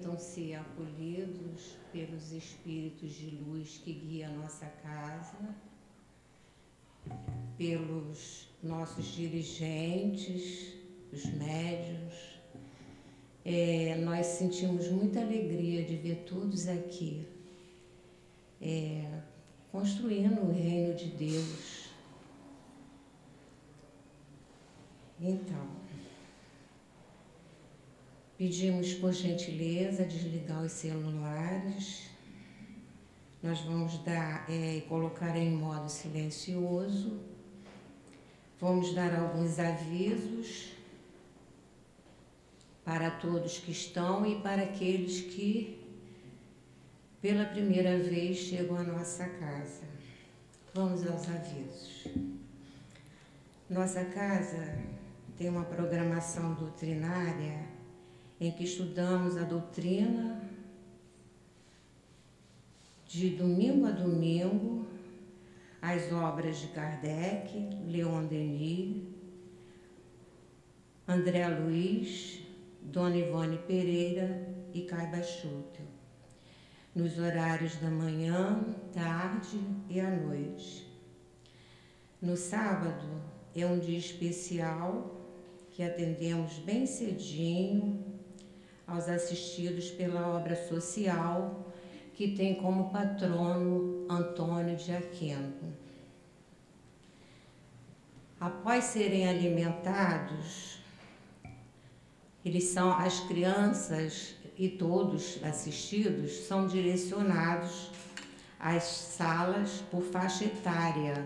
Sintam-se acolhidos pelos espíritos de luz que guiam nossa casa, pelos nossos dirigentes, os médios. É, nós sentimos muita alegria de ver todos aqui, é, construindo o reino de Deus. Então, Pedimos por gentileza desligar os celulares. Nós vamos dar é, colocar em modo silencioso. Vamos dar alguns avisos para todos que estão e para aqueles que pela primeira vez chegam à nossa casa. Vamos aos avisos. Nossa casa tem uma programação doutrinária em que estudamos a doutrina de domingo a domingo, as obras de Kardec, Leon Denis, André Luiz, Dona Ivone Pereira e Caiba Schutel, nos horários da manhã, tarde e à noite. No sábado é um dia especial que atendemos bem cedinho, aos assistidos pela obra social que tem como patrono Antônio de Aquino. Após serem alimentados, eles são as crianças e todos assistidos são direcionados às salas por faixa etária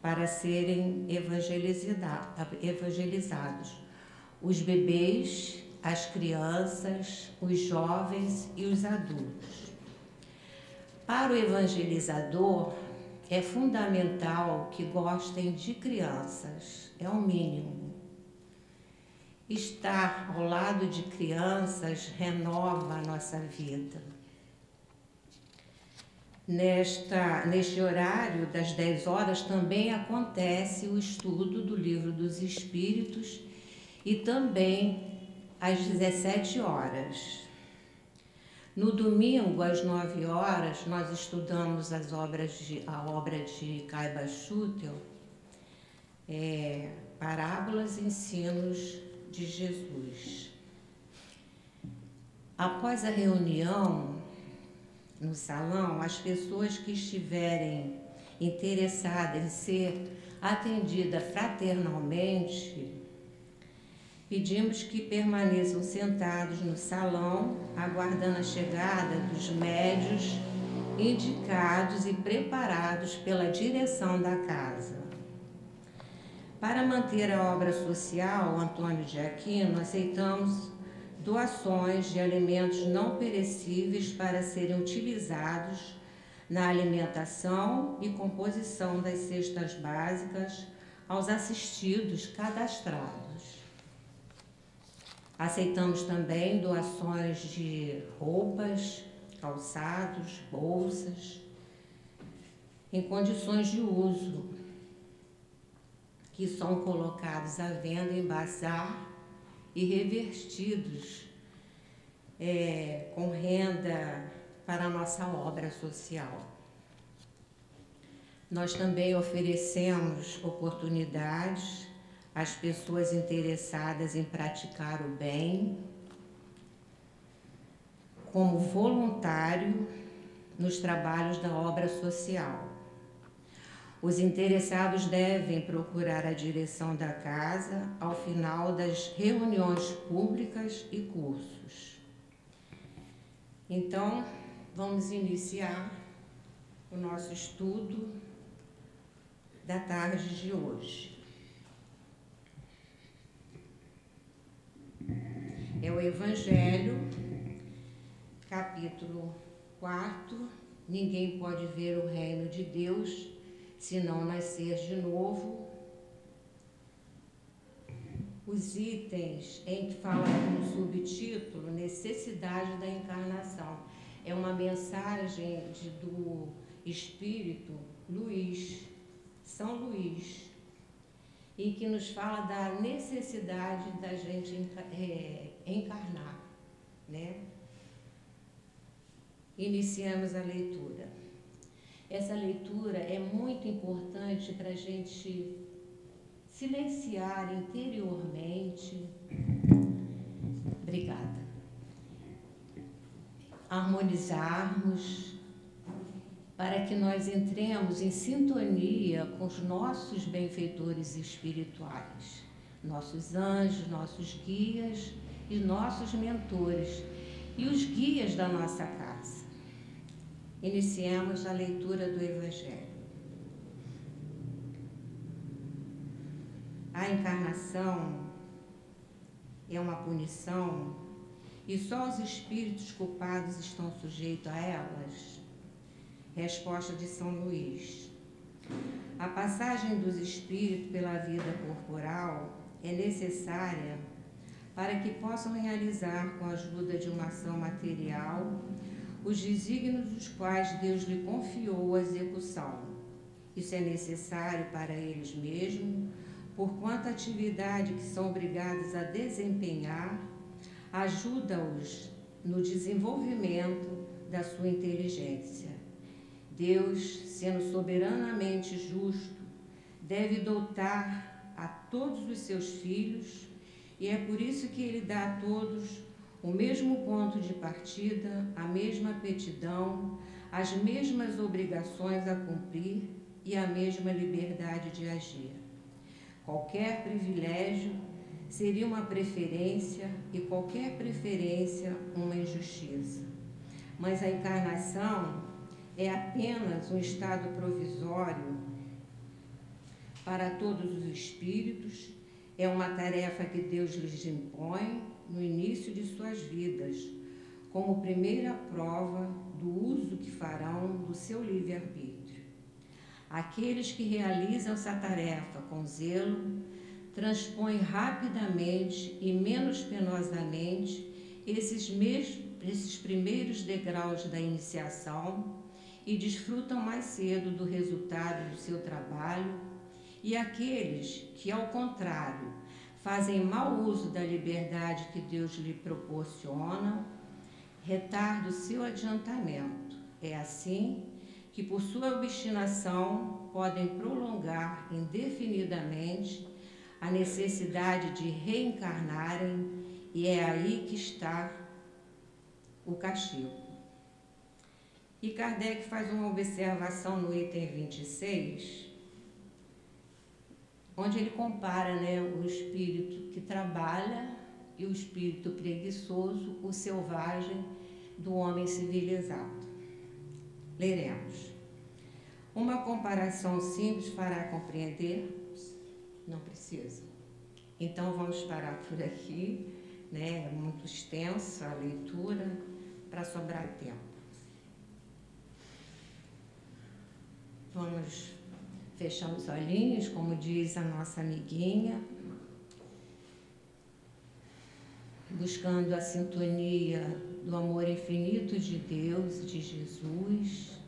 para serem evangelizados. Os bebês as crianças, os jovens e os adultos. Para o evangelizador, é fundamental que gostem de crianças, é o mínimo. Estar ao lado de crianças renova a nossa vida. Nesta, neste horário das 10 horas também acontece o estudo do Livro dos Espíritos e também às 17 horas. No domingo, às 9 horas, nós estudamos as obras de, a obra de Caiba Schutel, é, Parábolas e Ensinos de Jesus. Após a reunião no salão, as pessoas que estiverem interessadas em ser atendidas fraternalmente Pedimos que permaneçam sentados no salão, aguardando a chegada dos médios indicados e preparados pela direção da casa. Para manter a obra social Antônio de Aquino, aceitamos doações de alimentos não perecíveis para serem utilizados na alimentação e composição das cestas básicas aos assistidos cadastrados. Aceitamos também doações de roupas, calçados, bolsas, em condições de uso, que são colocados à venda em bazar e revertidos é, com renda para a nossa obra social. Nós também oferecemos oportunidades as pessoas interessadas em praticar o bem, como voluntário nos trabalhos da obra social. Os interessados devem procurar a direção da casa ao final das reuniões públicas e cursos. Então, vamos iniciar o nosso estudo da tarde de hoje. É o Evangelho, capítulo 4. Ninguém pode ver o reino de Deus se não nascer de novo. Os itens em que fala no subtítulo Necessidade da Encarnação. É uma mensagem de, do Espírito Luís, São Luís, em que nos fala da necessidade da gente é, encarnar, né? iniciamos a leitura. Essa leitura é muito importante para a gente silenciar interiormente. Obrigada. Harmonizarmos para que nós entremos em sintonia com os nossos benfeitores espirituais, nossos anjos, nossos guias e nossos mentores e os guias da nossa casa. Iniciemos a leitura do Evangelho. A encarnação é uma punição e só os espíritos culpados estão sujeitos a elas? Resposta de São Luís. A passagem dos espíritos pela vida corporal é necessária para que possam realizar, com a ajuda de uma ação material, os desígnios dos quais Deus lhe confiou a execução. Isso é necessário para eles mesmos, porquanto a atividade que são obrigados a desempenhar ajuda-os no desenvolvimento da sua inteligência. Deus, sendo soberanamente justo, deve dotar a todos os seus filhos, e é por isso que ele dá a todos o mesmo ponto de partida, a mesma aptidão, as mesmas obrigações a cumprir e a mesma liberdade de agir. Qualquer privilégio seria uma preferência e qualquer preferência uma injustiça. Mas a encarnação é apenas um estado provisório para todos os espíritos, é uma tarefa que Deus lhes impõe no início de suas vidas, como primeira prova do uso que farão do seu livre-arbítrio. Aqueles que realizam essa tarefa com zelo transpõe rapidamente e menos penosamente esses, mesmos, esses primeiros degraus da iniciação e desfrutam mais cedo do resultado do seu trabalho, e aqueles que, ao contrário, fazem mau uso da liberdade que Deus lhe proporciona, retardam o seu adiantamento. É assim que, por sua obstinação, podem prolongar indefinidamente a necessidade de reencarnarem, e é aí que está o castigo. E Kardec faz uma observação no item 26, onde ele compara né, o espírito que trabalha e o espírito preguiçoso, o selvagem do homem civilizado. Leremos. Uma comparação simples fará compreender não precisa. Então vamos parar por aqui, né? É muito extensa a leitura para sobrar tempo. Vamos fechar os olhinhos, como diz a nossa amiguinha, buscando a sintonia do amor infinito de Deus, de Jesus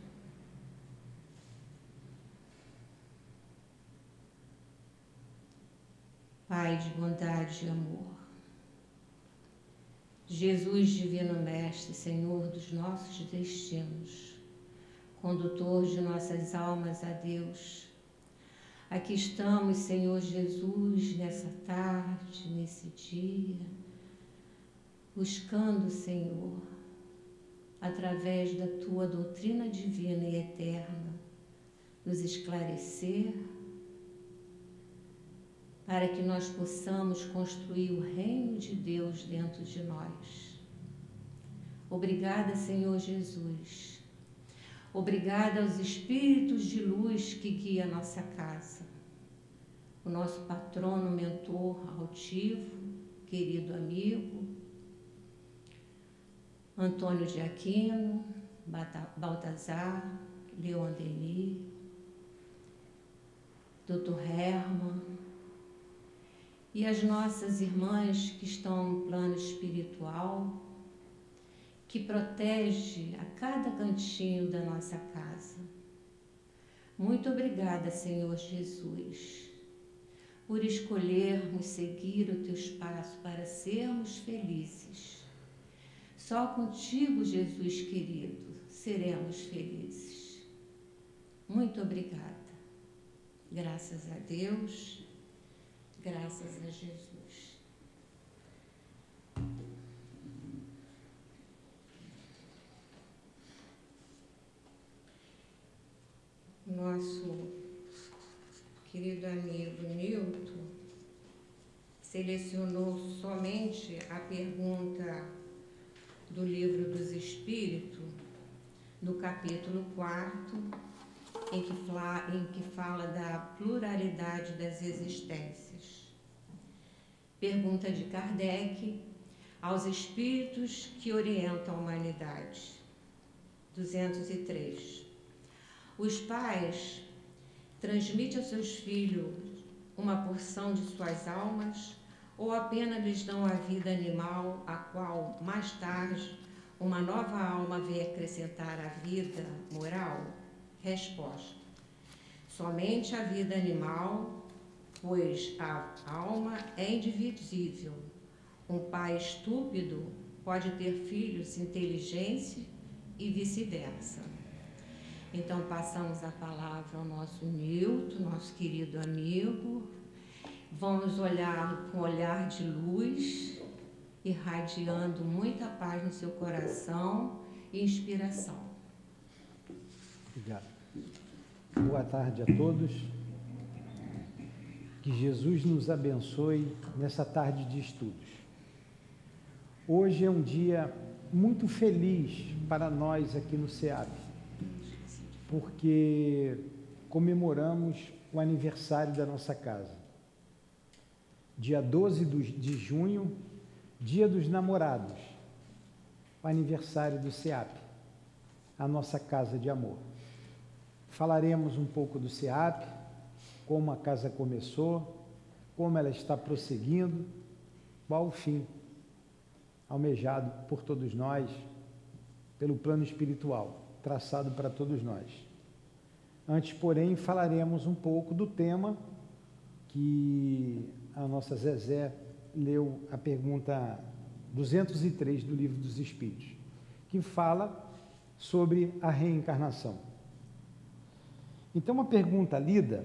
Pai de bondade e amor. Jesus, Divino Mestre, Senhor dos nossos destinos, condutor de nossas almas a Deus. Aqui estamos, Senhor Jesus, nessa tarde, nesse dia, buscando, Senhor, através da tua doutrina divina e eterna, nos esclarecer para que nós possamos construir o reino de Deus dentro de nós. Obrigada, Senhor Jesus. Obrigada aos espíritos de luz que guiam a nossa casa. O nosso patrono, mentor altivo, querido amigo, Antônio de Aquino, Baltazar, Leon Denis, Dr. Herman, e as nossas irmãs que estão no plano espiritual, que protege a cada cantinho da nossa casa. Muito obrigada, Senhor Jesus, por escolhermos seguir o teu espaço para sermos felizes. Só contigo, Jesus querido, seremos felizes. Muito obrigada. Graças a Deus, graças a Jesus. Nosso querido amigo Newton selecionou somente a pergunta do Livro dos Espíritos, no capítulo 4 em que, fala, em que fala da pluralidade das existências. Pergunta de Kardec aos espíritos que orientam a humanidade. 203. Os pais transmitem aos seus filhos uma porção de suas almas ou apenas lhes dão a vida animal, a qual mais tarde uma nova alma vem acrescentar à vida moral? Resposta: Somente a vida animal, pois a alma é indivisível. Um pai estúpido pode ter filhos inteligentes e vice-versa. Então passamos a palavra ao nosso Nilton, nosso querido amigo. Vamos olhar com olhar de luz, irradiando muita paz no seu coração e inspiração. Obrigado. Boa tarde a todos. Que Jesus nos abençoe nessa tarde de estudos. Hoje é um dia muito feliz para nós aqui no SEAP, porque comemoramos o aniversário da nossa casa. Dia 12 de junho, dia dos namorados, o aniversário do SEAP, a nossa casa de amor. Falaremos um pouco do SEAP, como a casa começou, como ela está prosseguindo, qual o fim almejado por todos nós, pelo plano espiritual traçado para todos nós. Antes, porém, falaremos um pouco do tema que a nossa Zezé leu a pergunta 203 do Livro dos Espíritos, que fala sobre a reencarnação. Então, uma pergunta lida,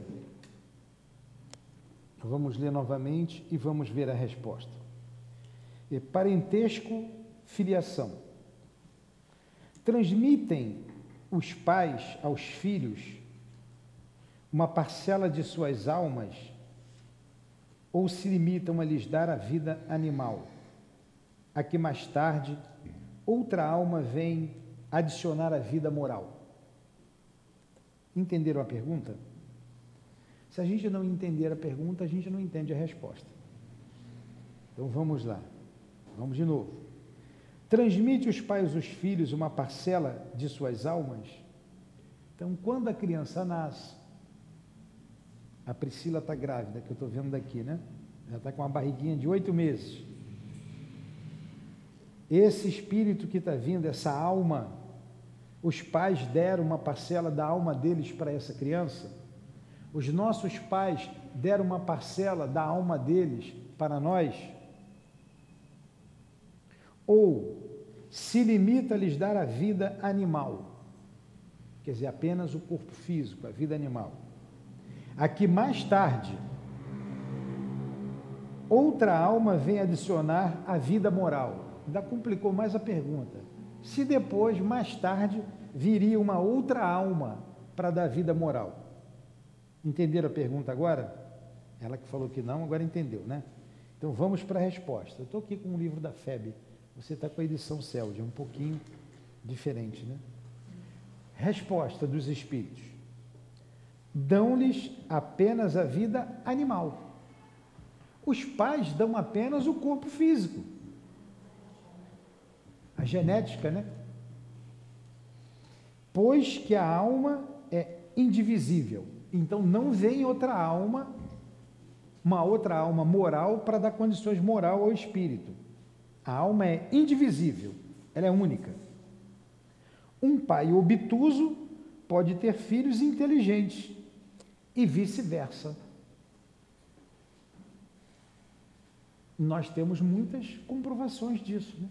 vamos ler novamente e vamos ver a resposta. Parentesco, filiação. Transmitem os pais aos filhos uma parcela de suas almas ou se limitam a lhes dar a vida animal, a que mais tarde outra alma vem adicionar a vida moral? Entenderam a pergunta? Se a gente não entender a pergunta, a gente não entende a resposta. Então vamos lá. Vamos de novo. Transmite os pais aos filhos uma parcela de suas almas? Então, quando a criança nasce, a Priscila está grávida, que eu estou vendo daqui, né? Ela está com uma barriguinha de oito meses. Esse espírito que está vindo, essa alma, os pais deram uma parcela da alma deles para essa criança? Os nossos pais deram uma parcela da alma deles para nós? Ou se limita a lhes dar a vida animal? Quer dizer, apenas o corpo físico, a vida animal. Aqui mais tarde, outra alma vem adicionar a vida moral. Ainda complicou mais a pergunta se depois, mais tarde, viria uma outra alma para dar vida moral. Entenderam a pergunta agora? Ela que falou que não, agora entendeu, né? Então vamos para a resposta. Eu estou aqui com o livro da FEB. Você está com a edição CELD, é um pouquinho diferente, né? Resposta dos espíritos: dão-lhes apenas a vida animal. Os pais dão apenas o corpo físico a genética, né? Pois que a alma é indivisível. Então não vem outra alma, uma outra alma moral para dar condições moral ao espírito. A alma é indivisível, ela é única. Um pai obtuso pode ter filhos inteligentes e vice-versa. Nós temos muitas comprovações disso, né?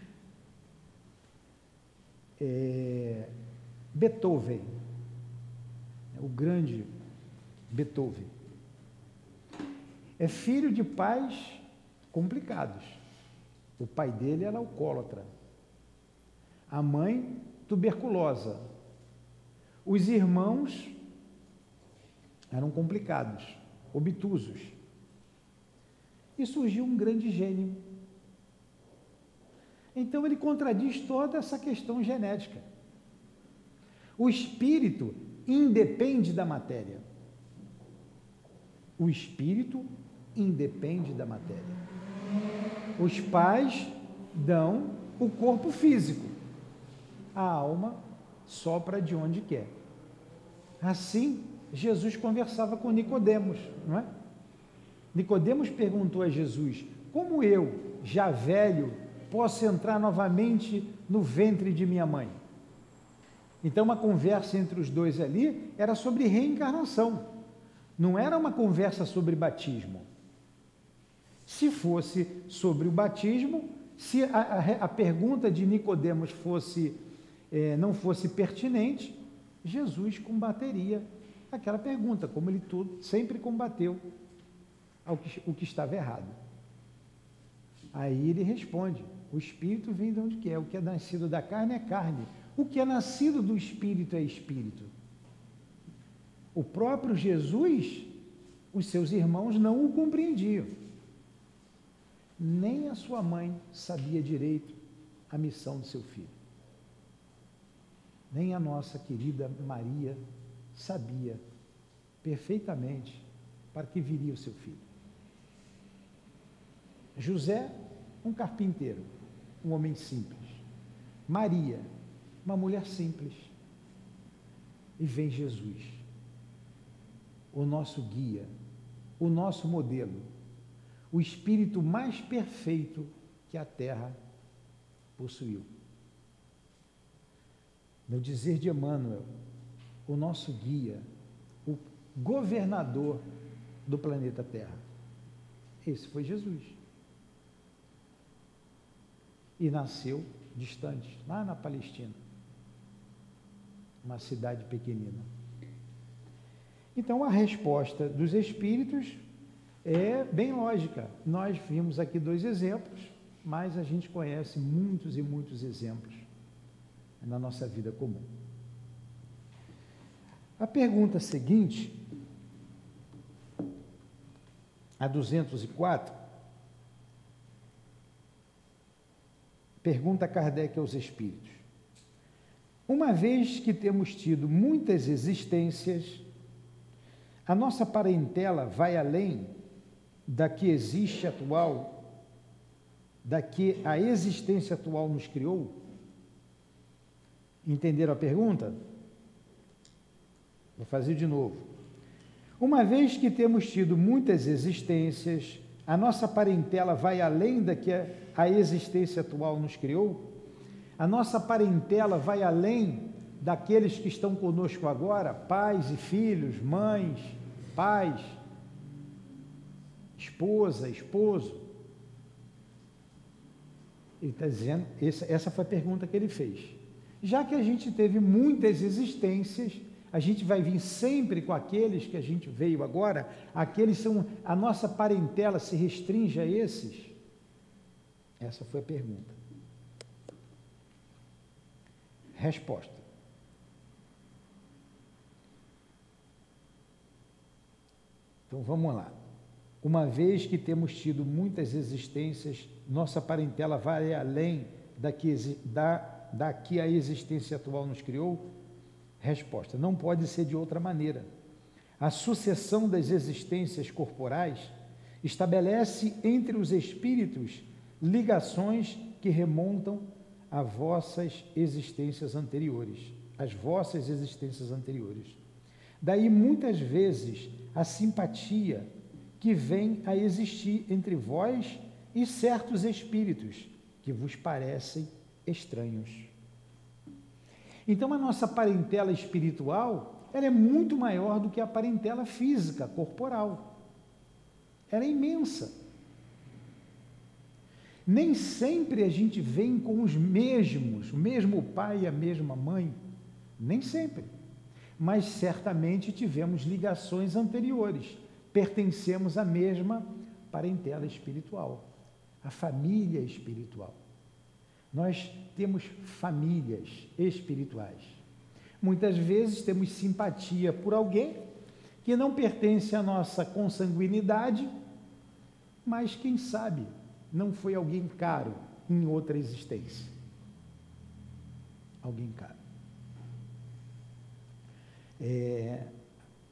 é, Beethoven, o grande Beethoven, é filho de pais complicados. O pai dele era alcoólatra, a mãe tuberculosa, os irmãos eram complicados, obtusos. E surgiu um grande gênio. Então ele contradiz toda essa questão genética. O espírito independe da matéria. O espírito independe da matéria. Os pais dão o corpo físico, a alma sopra de onde quer. Assim, Jesus conversava com Nicodemos, não é? Nicodemos perguntou a Jesus: "Como eu, já velho, posso entrar novamente no ventre de minha mãe?" Então, uma conversa entre os dois ali era sobre reencarnação. Não era uma conversa sobre batismo. Se fosse sobre o batismo, se a, a, a pergunta de Nicodemos fosse é, não fosse pertinente, Jesus combateria aquela pergunta, como ele tudo, sempre combateu ao que, o que estava errado. Aí ele responde: o espírito vem de onde quer, o que é nascido da carne é carne, o que é nascido do espírito é espírito. O próprio Jesus, os seus irmãos não o compreendiam. Nem a sua mãe sabia direito a missão do seu filho. Nem a nossa querida Maria sabia perfeitamente para que viria o seu filho. José, um carpinteiro, um homem simples. Maria, uma mulher simples. E vem Jesus, o nosso guia, o nosso modelo, o espírito mais perfeito que a terra possuiu. No dizer de Emmanuel, o nosso guia, o governador do planeta Terra. Esse foi Jesus. E nasceu distante, lá na Palestina, uma cidade pequenina. Então a resposta dos espíritos é bem lógica. Nós vimos aqui dois exemplos, mas a gente conhece muitos e muitos exemplos na nossa vida comum. A pergunta seguinte, a 204, pergunta Kardec aos espíritos. Uma vez que temos tido muitas existências, a nossa parentela vai além da que existe atual, da que a existência atual nos criou? Entenderam a pergunta? Vou fazer de novo. Uma vez que temos tido muitas existências, a nossa parentela vai além da que a existência atual nos criou? A nossa parentela vai além daqueles que estão conosco agora, pais e filhos, mães, pais, esposa, esposo? Ele está dizendo, essa foi a pergunta que ele fez. Já que a gente teve muitas existências, a gente vai vir sempre com aqueles que a gente veio agora, aqueles são, a nossa parentela se restringe a esses? Essa foi a pergunta. Resposta. Então vamos lá. Uma vez que temos tido muitas existências, nossa parentela vai além da que, da, da que a existência atual nos criou? Resposta: não pode ser de outra maneira. A sucessão das existências corporais estabelece entre os espíritos ligações que remontam a vossas existências anteriores, as vossas existências anteriores. Daí muitas vezes a simpatia que vem a existir entre vós e certos espíritos que vos parecem estranhos. Então a nossa parentela espiritual, ela é muito maior do que a parentela física, corporal. Ela é imensa. Nem sempre a gente vem com os mesmos, o mesmo pai e a mesma mãe. Nem sempre. Mas certamente tivemos ligações anteriores. Pertencemos à mesma parentela espiritual, a família espiritual. Nós temos famílias espirituais. Muitas vezes temos simpatia por alguém que não pertence à nossa consanguinidade, mas quem sabe não foi alguém caro em outra existência. Alguém caro. É,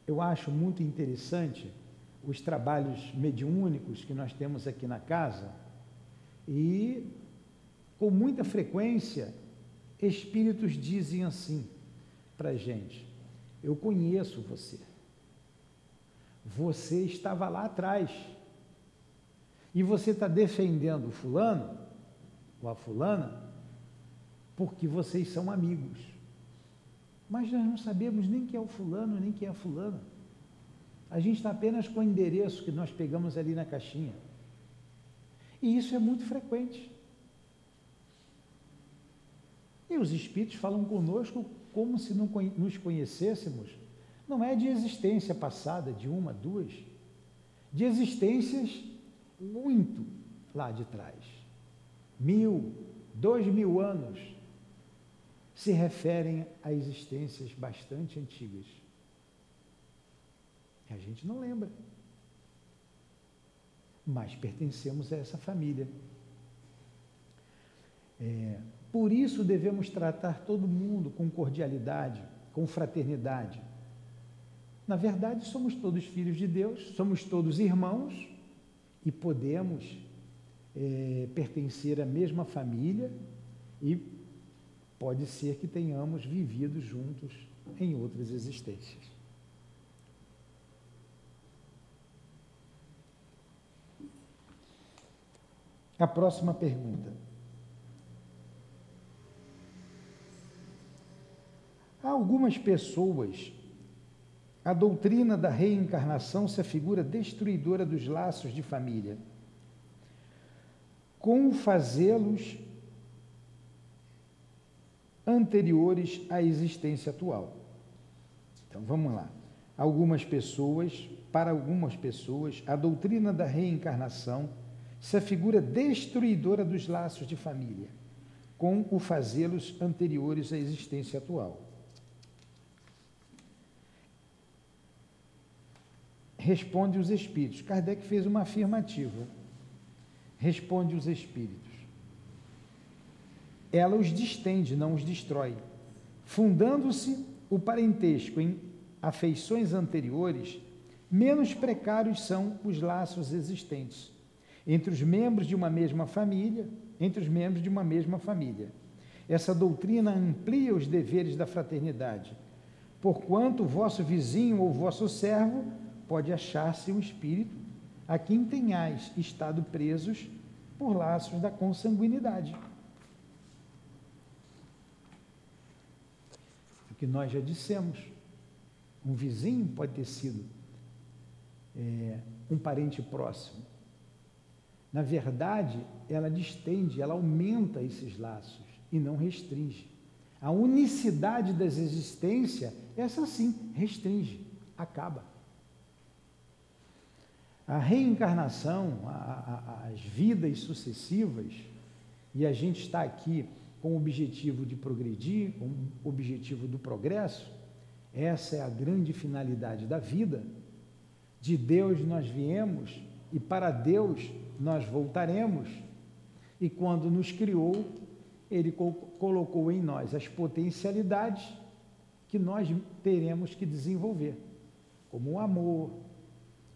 eu acho muito interessante os trabalhos mediúnicos que nós temos aqui na casa e, com muita frequência, espíritos dizem assim para gente: Eu conheço você. Você estava lá atrás e você está defendendo o fulano ou a fulana porque vocês são amigos. Mas nós não sabemos nem quem é o fulano, nem quem é a fulana. A gente está apenas com o endereço que nós pegamos ali na caixinha. E isso é muito frequente. E os espíritos falam conosco como se não nos conhecêssemos. Não é de existência passada, de uma, duas, de existências muito lá de trás. Mil, dois mil anos se referem a existências bastante antigas. A gente não lembra. Mas pertencemos a essa família. É, por isso devemos tratar todo mundo com cordialidade, com fraternidade. Na verdade, somos todos filhos de Deus, somos todos irmãos e podemos é, pertencer à mesma família e pode ser que tenhamos vivido juntos em outras existências. A próxima pergunta. Há algumas pessoas, a doutrina da reencarnação se afigura destruidora dos laços de família. Como fazê-los anteriores à existência atual? Então vamos lá. Algumas pessoas, para algumas pessoas, a doutrina da reencarnação se afigura destruidora dos laços de família, com o fazê-los anteriores à existência atual. Responde os espíritos. Kardec fez uma afirmativa. Responde os espíritos. Ela os distende, não os destrói. Fundando-se o parentesco em afeições anteriores, menos precários são os laços existentes entre os membros de uma mesma família, entre os membros de uma mesma família. Essa doutrina amplia os deveres da fraternidade, porquanto o vosso vizinho ou vosso servo pode achar-se um espírito a quem tenhais estado presos por laços da consanguinidade. O que nós já dissemos, um vizinho pode ter sido é, um parente próximo. Na verdade, ela distende, ela aumenta esses laços e não restringe. A unicidade das existências, essa sim, restringe, acaba. A reencarnação, a, a, as vidas sucessivas, e a gente está aqui com o objetivo de progredir, com o objetivo do progresso, essa é a grande finalidade da vida. De Deus nós viemos e para Deus nós voltaremos. E quando nos criou, Ele colocou em nós as potencialidades que nós teremos que desenvolver, como o amor,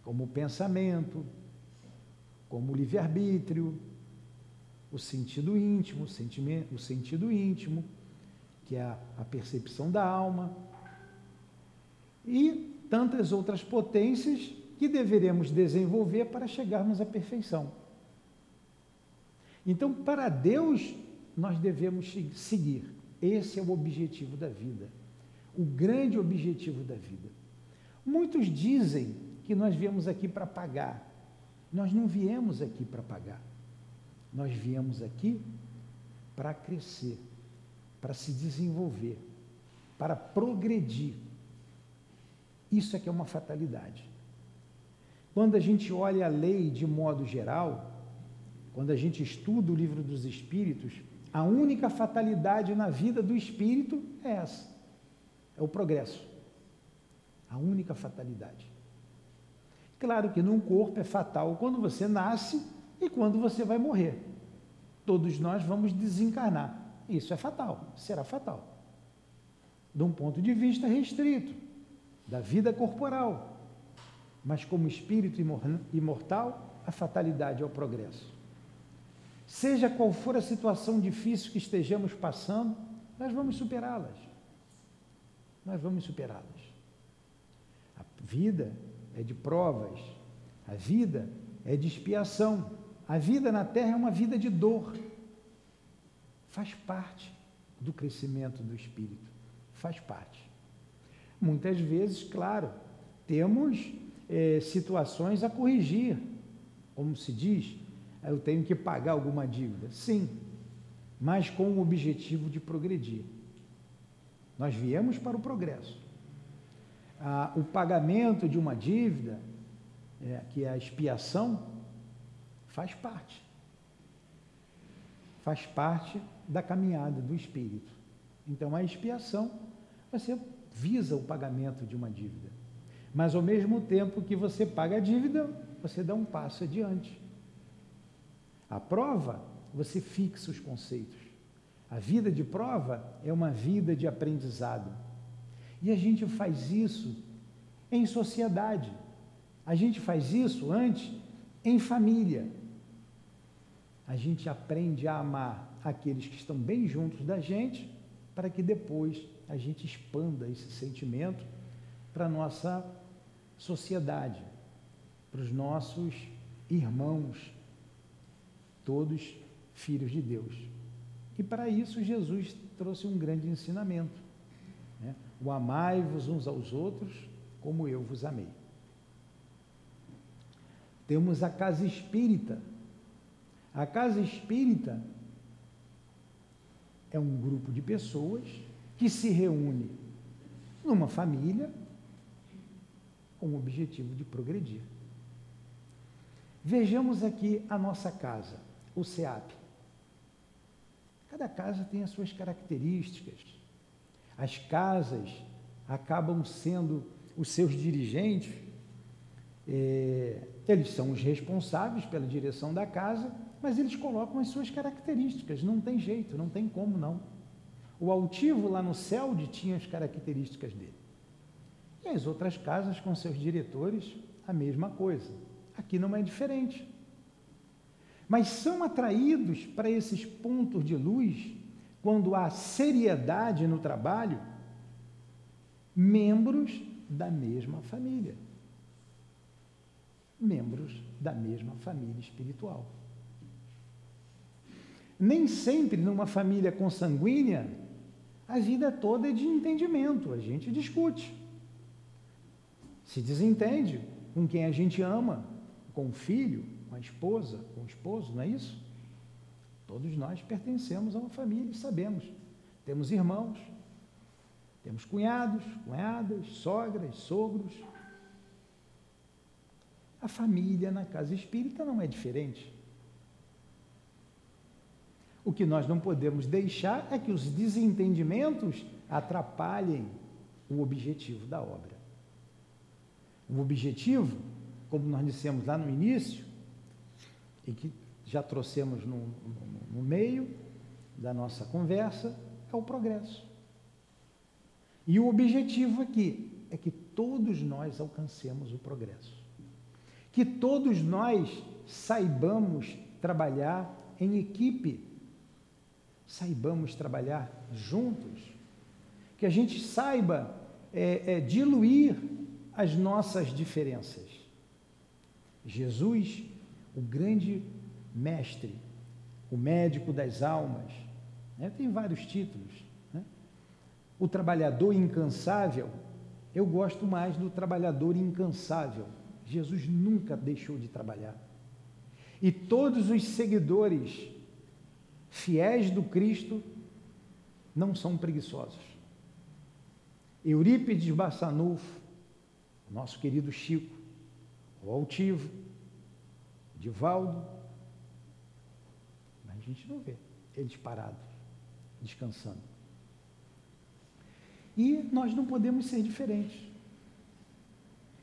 como o pensamento, como o livre-arbítrio, o sentido íntimo, o, o sentido íntimo, que é a percepção da alma, e tantas outras potências que deveremos desenvolver para chegarmos à perfeição. Então, para Deus, nós devemos seguir. Esse é o objetivo da vida. O grande objetivo da vida. Muitos dizem que nós viemos aqui para pagar. Nós não viemos aqui para pagar. Nós viemos aqui para crescer, para se desenvolver, para progredir. Isso é que é uma fatalidade. Quando a gente olha a lei de modo geral, quando a gente estuda o livro dos Espíritos, a única fatalidade na vida do espírito é essa: é o progresso. A única fatalidade. Claro que num corpo é fatal quando você nasce e quando você vai morrer. Todos nós vamos desencarnar. Isso é fatal, será fatal. De um ponto de vista restrito, da vida corporal. Mas como espírito imortal, a fatalidade é o progresso. Seja qual for a situação difícil que estejamos passando, nós vamos superá-las. Nós vamos superá-las. A vida é de provas, a vida é de expiação. A vida na Terra é uma vida de dor. Faz parte do crescimento do espírito. Faz parte. Muitas vezes, claro, temos é, situações a corrigir. Como se diz, eu tenho que pagar alguma dívida. Sim, mas com o objetivo de progredir. Nós viemos para o progresso. Ah, o pagamento de uma dívida, é, que é a expiação, Faz parte. Faz parte da caminhada do espírito. Então, a expiação, você visa o pagamento de uma dívida. Mas, ao mesmo tempo que você paga a dívida, você dá um passo adiante. A prova, você fixa os conceitos. A vida de prova é uma vida de aprendizado. E a gente faz isso em sociedade. A gente faz isso antes em família a gente aprende a amar aqueles que estão bem juntos da gente, para que depois a gente expanda esse sentimento para nossa sociedade, para os nossos irmãos, todos filhos de Deus. E para isso Jesus trouxe um grande ensinamento. Né? O amai-vos uns aos outros como eu vos amei. Temos a casa espírita, a casa espírita é um grupo de pessoas que se reúne numa família com o objetivo de progredir. Vejamos aqui a nossa casa, o SEAP. Cada casa tem as suas características. As casas acabam sendo os seus dirigentes, é, eles são os responsáveis pela direção da casa mas eles colocam as suas características, não tem jeito, não tem como não. O altivo lá no CELD tinha as características dele. As outras casas com seus diretores, a mesma coisa. Aqui não é diferente. Mas são atraídos para esses pontos de luz quando há seriedade no trabalho membros da mesma família. Membros da mesma família espiritual. Nem sempre numa família consanguínea, a vida toda é de entendimento, a gente discute. Se desentende com quem a gente ama, com o filho, com a esposa, com o esposo, não é isso? Todos nós pertencemos a uma família e sabemos. Temos irmãos, temos cunhados, cunhadas, sogras, sogros. A família na casa espírita não é diferente. O que nós não podemos deixar é que os desentendimentos atrapalhem o objetivo da obra. O objetivo, como nós dissemos lá no início, e que já trouxemos no, no, no meio da nossa conversa, é o progresso. E o objetivo aqui é que todos nós alcancemos o progresso. Que todos nós saibamos trabalhar em equipe saibamos trabalhar juntos, que a gente saiba é, é, diluir as nossas diferenças. Jesus, o grande mestre, o médico das almas, né? tem vários títulos. Né? O trabalhador incansável, eu gosto mais do trabalhador incansável. Jesus nunca deixou de trabalhar. E todos os seguidores fiéis do Cristo não são preguiçosos. Eurípides Bassanufo, nosso querido Chico, o Altivo, Divaldo, mas a gente não vê eles parados, descansando. E nós não podemos ser diferentes.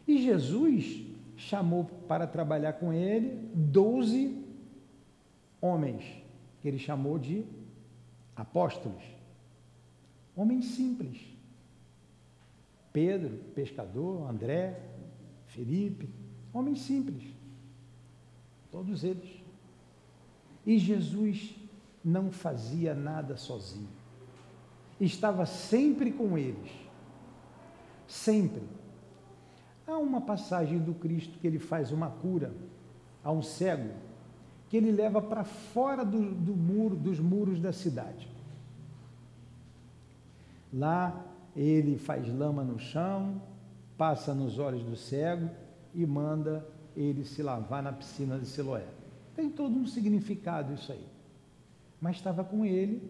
E Jesus chamou para trabalhar com ele doze homens, que ele chamou de apóstolos. Homens simples. Pedro, pescador, André, Felipe, homens simples. Todos eles. E Jesus não fazia nada sozinho. Estava sempre com eles. Sempre. Há uma passagem do Cristo que ele faz uma cura a um cego, que ele leva para fora do, do muro, dos muros da cidade. Lá ele faz lama no chão, passa nos olhos do cego e manda ele se lavar na piscina de Siloé. Tem todo um significado isso aí. Mas estava com ele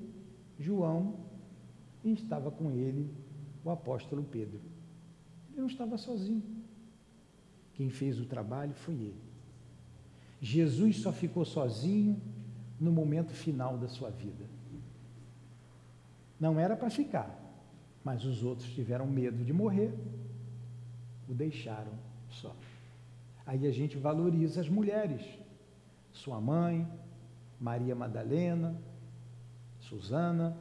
João e estava com ele o apóstolo Pedro. Ele não estava sozinho. Quem fez o trabalho foi ele. Jesus só ficou sozinho no momento final da sua vida. Não era para ficar, mas os outros tiveram medo de morrer, o deixaram só. Aí a gente valoriza as mulheres, sua mãe, Maria Madalena, Susana,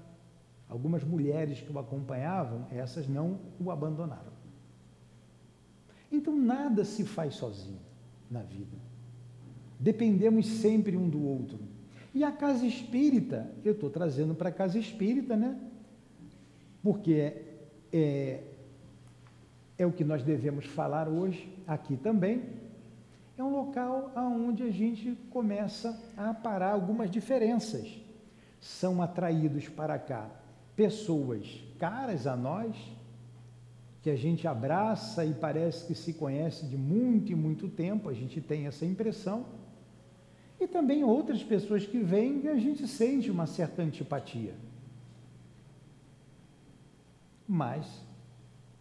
algumas mulheres que o acompanhavam, essas não o abandonaram. Então nada se faz sozinho na vida. Dependemos sempre um do outro. E a casa espírita, eu estou trazendo para a casa espírita, né? Porque é, é, é o que nós devemos falar hoje, aqui também. É um local onde a gente começa a parar algumas diferenças. São atraídos para cá pessoas caras a nós, que a gente abraça e parece que se conhece de muito e muito tempo, a gente tem essa impressão. E também outras pessoas que vêm e a gente sente uma certa antipatia. Mas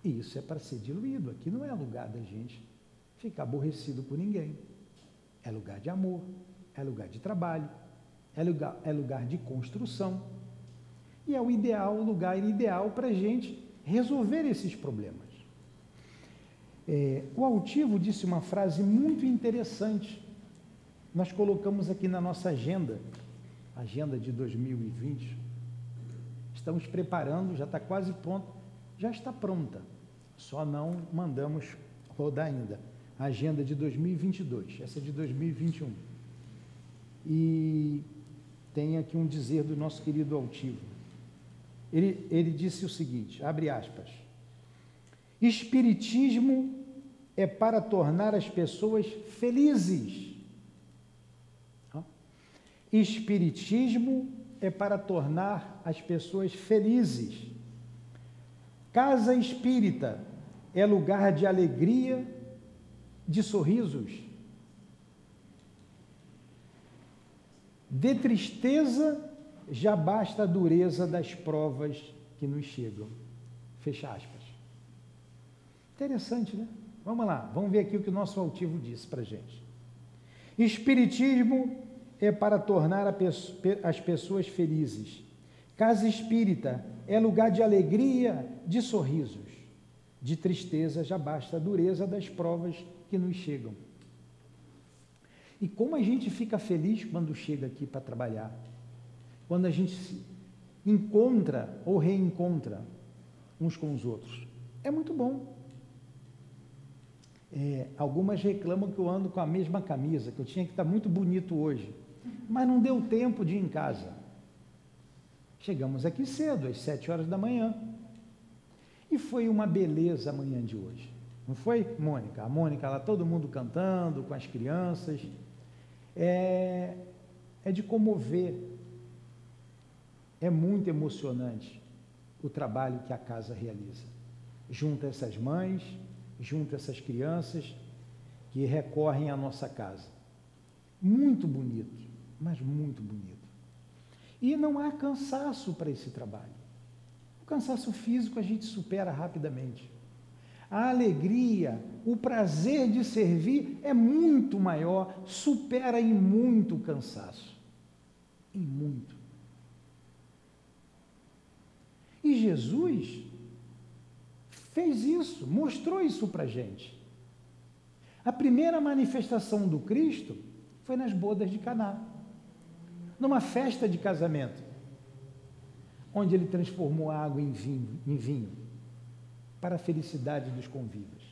isso é para ser diluído. Aqui não é lugar da gente ficar aborrecido por ninguém. É lugar de amor, é lugar de trabalho, é lugar, é lugar de construção. E é o ideal, o lugar ideal para a gente resolver esses problemas. É, o altivo disse uma frase muito interessante. Nós colocamos aqui na nossa agenda, agenda de 2020. Estamos preparando, já está quase pronto, já está pronta. Só não mandamos rodar ainda. A agenda de 2022, essa é de 2021. E tem aqui um dizer do nosso querido altivo. Ele, ele disse o seguinte: abre aspas. Espiritismo é para tornar as pessoas felizes. Espiritismo é para tornar as pessoas felizes. Casa espírita é lugar de alegria, de sorrisos. De tristeza já basta a dureza das provas que nos chegam. Fecha aspas. Interessante, né? Vamos lá, vamos ver aqui o que o nosso altivo disse para gente. Espiritismo é para tornar as pessoas felizes. Casa espírita é lugar de alegria, de sorrisos. De tristeza já basta a dureza das provas que nos chegam. E como a gente fica feliz quando chega aqui para trabalhar quando a gente se encontra ou reencontra uns com os outros. É muito bom. É, algumas reclamam que eu ando com a mesma camisa, que eu tinha que estar muito bonito hoje, mas não deu tempo de ir em casa. Chegamos aqui cedo, às sete horas da manhã. E foi uma beleza a manhã de hoje. Não foi, Mônica? A Mônica lá, todo mundo cantando com as crianças. É, é de comover é muito emocionante o trabalho que a casa realiza. Junto a essas mães, junto a essas crianças que recorrem à nossa casa. Muito bonito, mas muito bonito. E não há cansaço para esse trabalho. O cansaço físico a gente supera rapidamente. A alegria, o prazer de servir é muito maior, supera em muito o cansaço. Em muito. E Jesus fez isso, mostrou isso para gente. A primeira manifestação do Cristo foi nas bodas de Caná, numa festa de casamento, onde ele transformou a água em vinho, em vinho para a felicidade dos convivas.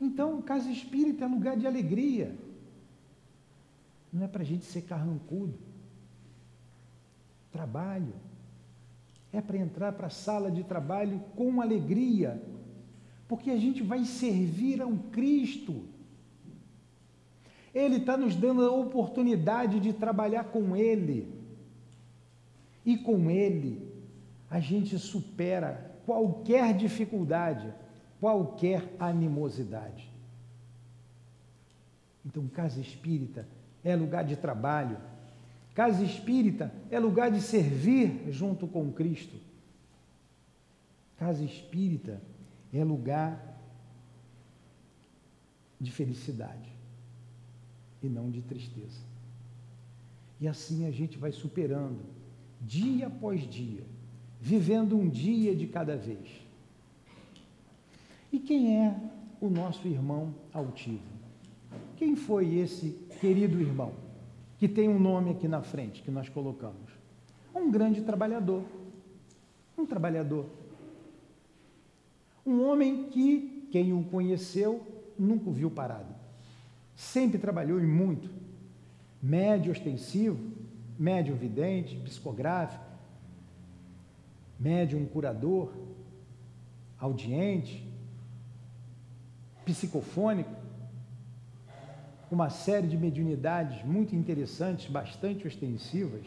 Então, casa espírita é lugar de alegria. Não é para a gente ser carrancudo. Trabalho. É para entrar para a sala de trabalho com alegria, porque a gente vai servir ao Cristo. Ele está nos dando a oportunidade de trabalhar com Ele. E com Ele, a gente supera qualquer dificuldade, qualquer animosidade. Então, casa espírita é lugar de trabalho, casa espírita é lugar de servir junto com Cristo. Casa espírita é lugar de felicidade e não de tristeza. E assim a gente vai superando, dia após dia, vivendo um dia de cada vez. E quem é o nosso irmão altivo? Quem foi esse querido irmão que tem um nome aqui na frente que nós colocamos? Um grande trabalhador. Um trabalhador. Um homem que quem o conheceu nunca o viu parado. Sempre trabalhou e muito. Médio ostensivo, médio vidente, psicográfico, médium curador, audiente, psicofônico, uma série de mediunidades muito interessantes, bastante ostensivas.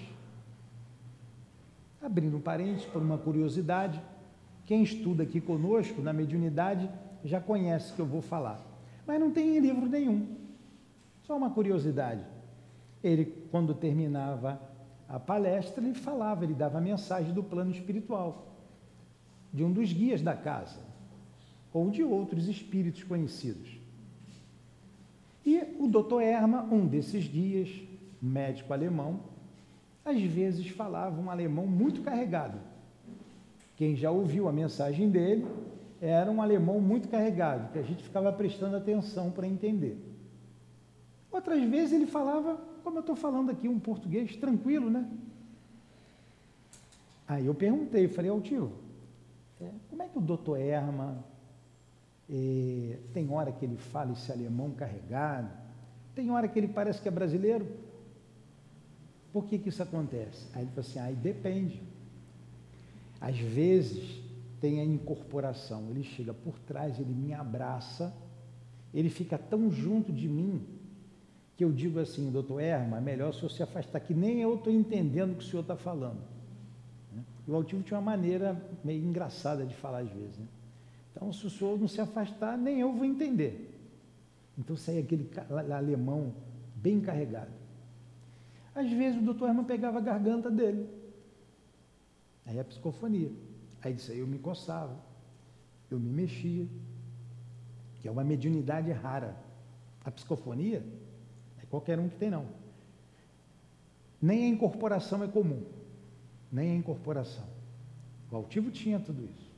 Abrindo um parênteses por uma curiosidade, quem estuda aqui conosco na mediunidade já conhece que eu vou falar, mas não tem em livro nenhum. Só uma curiosidade. Ele, quando terminava a palestra, ele falava, ele dava a mensagem do plano espiritual, de um dos guias da casa, ou de outros espíritos conhecidos. E o doutor Erma, um desses guias, médico alemão, às vezes falava um alemão muito carregado. Quem já ouviu a mensagem dele era um alemão muito carregado, que a gente ficava prestando atenção para entender. Outras vezes ele falava como eu estou falando aqui um português tranquilo, né? Aí eu perguntei, falei, ao tio, é, como é que o doutor Erma é, tem hora que ele fala esse alemão carregado, tem hora que ele parece que é brasileiro? Por que, que isso acontece? Aí ele falou assim, aí depende. Às vezes tem a incorporação, ele chega por trás, ele me abraça, ele fica tão junto de mim que eu digo assim, doutor Erma, é melhor o senhor se afastar, que nem eu estou entendendo o que o senhor está falando. Né? O Altivo tinha uma maneira meio engraçada de falar às vezes. Né? Então, se o senhor não se afastar, nem eu vou entender. Então, sai aquele alemão bem carregado. Às vezes, o doutor Herman pegava a garganta dele. Aí a psicofonia. Aí disse, aí eu me coçava, eu me mexia, que é uma mediunidade rara. A psicofonia Qualquer um que tem, não. Nem a incorporação é comum. Nem a incorporação. O altivo tinha tudo isso.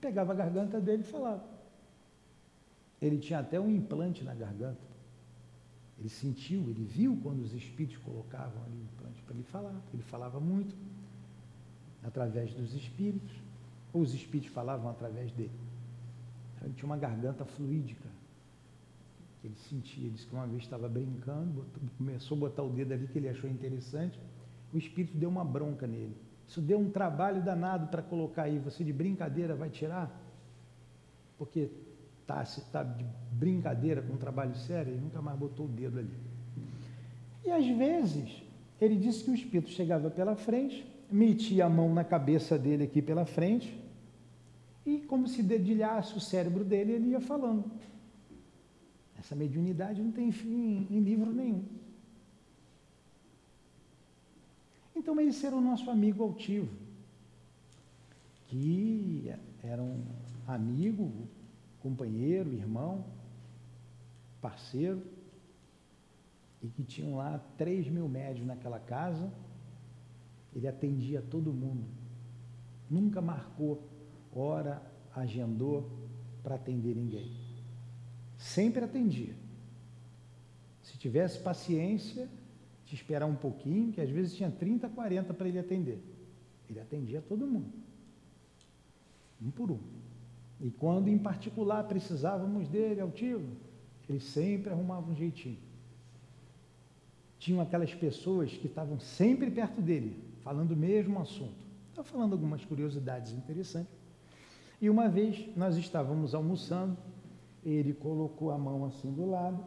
Pegava a garganta dele e falava. Ele tinha até um implante na garganta. Ele sentiu, ele viu quando os espíritos colocavam ali o implante para ele falar. Ele falava muito através dos espíritos, ou os espíritos falavam através dele. Então, ele tinha uma garganta fluídica ele sentia, ele disse que uma vez estava brincando, começou a botar o dedo ali que ele achou interessante, o espírito deu uma bronca nele. Isso deu um trabalho danado para colocar aí, você de brincadeira vai tirar? Porque está tá de brincadeira com um trabalho sério, ele nunca mais botou o dedo ali. E às vezes, ele disse que o espírito chegava pela frente, metia a mão na cabeça dele aqui pela frente, e como se dedilhasse o cérebro dele, ele ia falando Essa mediunidade não tem fim em livro nenhum. Então esse era o nosso amigo altivo, que era um amigo, companheiro, irmão, parceiro, e que tinham lá três mil médios naquela casa. Ele atendia todo mundo. Nunca marcou hora, agendou para atender ninguém. Sempre atendia. Se tivesse paciência, te esperar um pouquinho, que às vezes tinha 30, 40 para ele atender. Ele atendia todo mundo. Um por um. E quando em particular precisávamos dele, altivo, ele sempre arrumava um jeitinho. Tinham aquelas pessoas que estavam sempre perto dele, falando o mesmo assunto. Estava falando algumas curiosidades interessantes. E uma vez nós estávamos almoçando, ele colocou a mão assim do lado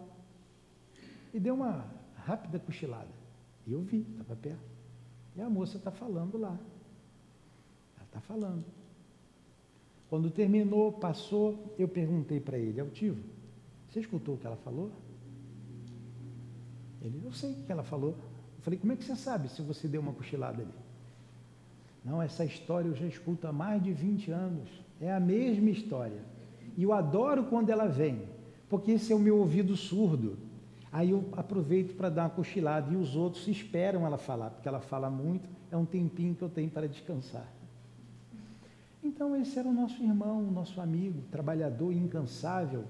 e deu uma rápida cochilada. E eu vi, estava perto. E a moça está falando lá. Ela está falando. Quando terminou, passou, eu perguntei para ele, altivo, você escutou o que ela falou? Ele, eu sei o que ela falou. Eu falei, como é que você sabe se você deu uma cochilada ali? Não, essa história eu já escuto há mais de 20 anos. É a mesma história. E eu adoro quando ela vem, porque esse é o meu ouvido surdo. Aí eu aproveito para dar uma cochilada e os outros esperam ela falar, porque ela fala muito, é um tempinho que eu tenho para descansar. Então esse era o nosso irmão, o nosso amigo, trabalhador incansável,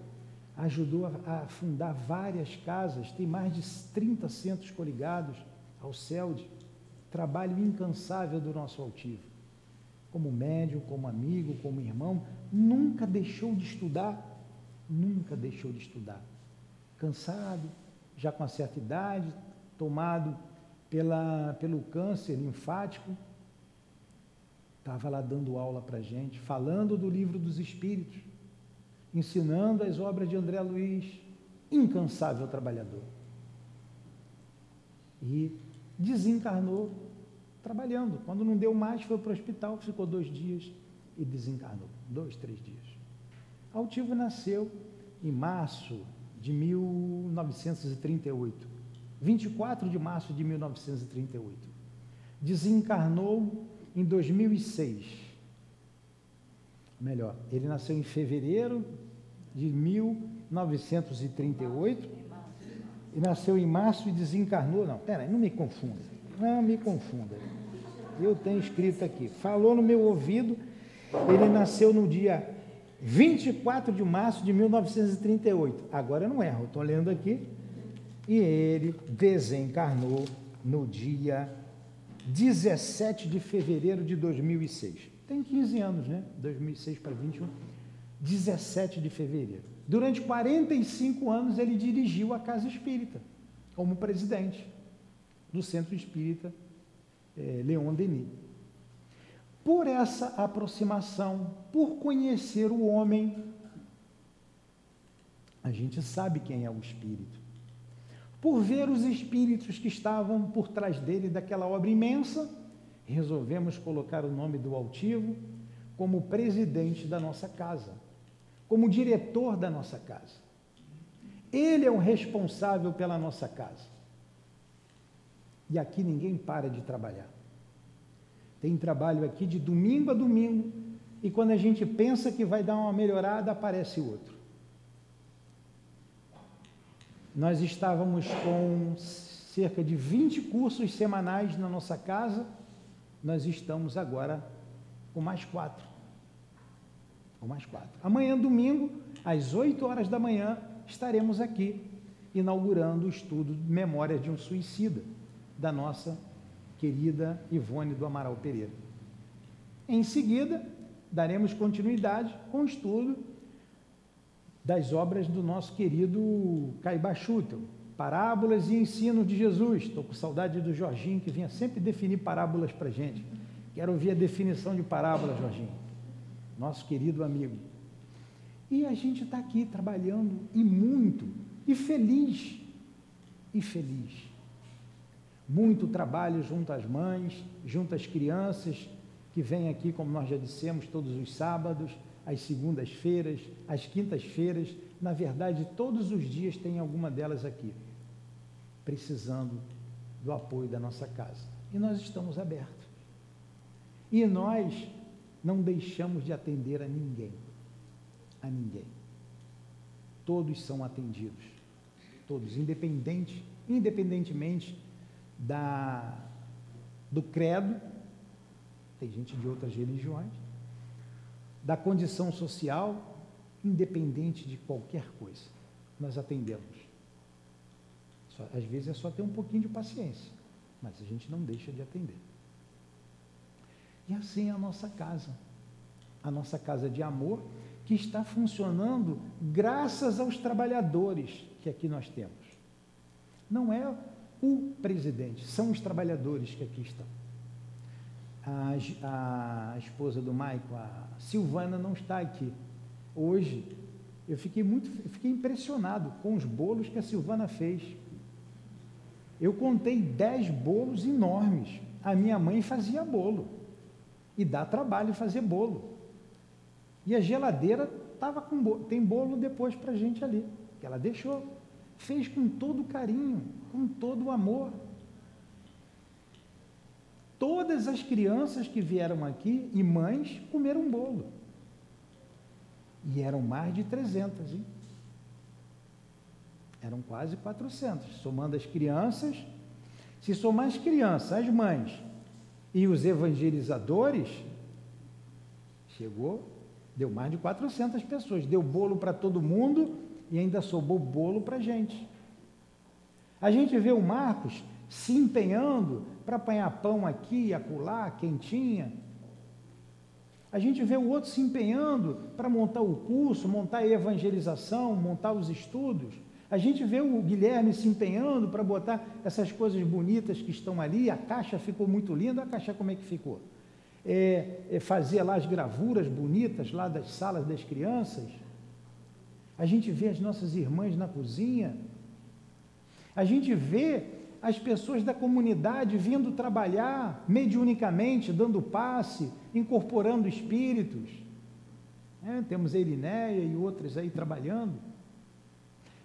ajudou a, a fundar várias casas, tem mais de 30 centros coligados ao CELD, trabalho incansável do nosso altivo. Como médium, como amigo, como irmão, nunca deixou de estudar, nunca deixou de estudar. Cansado, já com uma certa idade, tomado pela, pelo câncer linfático, estava lá dando aula para gente, falando do livro dos Espíritos ensinando as obras de André Luiz, incansável trabalhador. E desencarnou trabalhando. Quando não deu mais, foi para o hospital, ficou dois dias e desencarnou. Dois, três dias. Altivo nasceu em março de 1938. 24 de março de 1938. Desencarnou em 2006 melhor, ele nasceu em fevereiro de 1938 e nasceu em março e desencarnou. Não, peraí, não me confunda. Não me confunda. Eu tenho escrito aqui. Falou no meu ouvido, ele nasceu no dia 24 de março de 1938. Agora eu não erro, estou lendo aqui. E ele desencarnou no dia 17 de fevereiro de 2006 tem 15 anos, né? 2006 para 21, 17 de fevereiro. Durante 45 anos ele dirigiu a Casa Espírita, como presidente do Centro Espírita é, Leon Denis. Por essa aproximação, por conhecer o homem, a gente sabe quem é o Espírito. Por ver os espíritos que estavam por trás dele daquela obra imensa, resolvemos colocar o nome do altivo como presidente da nossa casa, como diretor da nossa casa. Ele é o responsável pela nossa casa. E aqui ninguém para de trabalhar. Tem trabalho aqui de domingo a domingo, e quando a gente pensa que vai dar uma melhorada, aparece outro. Nós estávamos com cerca de 20 cursos semanais na nossa casa nós estamos agora com mais quatro. Com mais quatro. Amanhã, domingo, às 8 horas da manhã, estaremos aqui inaugurando o estudo Memórias de um Suicida, da nossa querida Ivone do Amaral Pereira. Em seguida, daremos continuidade com o estudo das obras do nosso querido Caibachutel, Parábolas e ensino de Jesus. Estou com saudade do Jorginho, que vinha sempre definir parábolas para gente. Quero ouvir a definição de parábola, Jorginho. Nosso querido amigo. E a gente está aqui trabalhando, e muito, e feliz, e feliz. Muito trabalho junto às mães, junto às crianças, que vêm aqui, como nós já dissemos, todos os sábados, às segundas-feiras, às quintas-feiras, na verdade, todos os dias tem alguma delas aqui, precisando do apoio da nossa casa. E nós estamos abertos. E nós não deixamos de atender a ninguém. A ninguém. Todos são atendidos. Todos, independente, independentemente da, do credo, tem gente de outras religiões, da condição social, independente de qualquer coisa. Nós atendemos. Só, às vezes é só ter um pouquinho de paciência, mas a gente não deixa de atender. E assim é a nossa casa. A nossa casa de amor, que está funcionando graças aos trabalhadores que aqui nós temos. Não é o presidente, são os trabalhadores que aqui estão. A, a esposa do Maico, a Silvana, não está aqui. Hoje, eu fiquei muito, fiquei impressionado com os bolos que a Silvana fez. Eu contei dez bolos enormes. A minha mãe fazia bolo. E dá trabalho fazer bolo. E a geladeira tava com bolo, tem bolo depois para gente ali, que ela deixou. Fez com todo carinho, com todo o amor. Todas as crianças que vieram aqui e mães comeram bolo. E eram mais de 300, hein? Eram quase 400, somando as crianças. Se somar as crianças, as mães e os evangelizadores, chegou, deu mais de 400 pessoas. Deu bolo para todo mundo e ainda sobrou bolo para gente. A gente vê o Marcos se empenhando para apanhar pão aqui e acolá, quentinha. A gente vê o outro se empenhando para montar o curso, montar a evangelização, montar os estudos. A gente vê o Guilherme se empenhando para botar essas coisas bonitas que estão ali. A caixa ficou muito linda. A caixa como é que ficou? É, é fazer lá as gravuras bonitas lá das salas das crianças. A gente vê as nossas irmãs na cozinha. A gente vê as pessoas da comunidade vindo trabalhar mediunicamente, dando passe, incorporando espíritos. É, temos a Irinéia e outras aí trabalhando.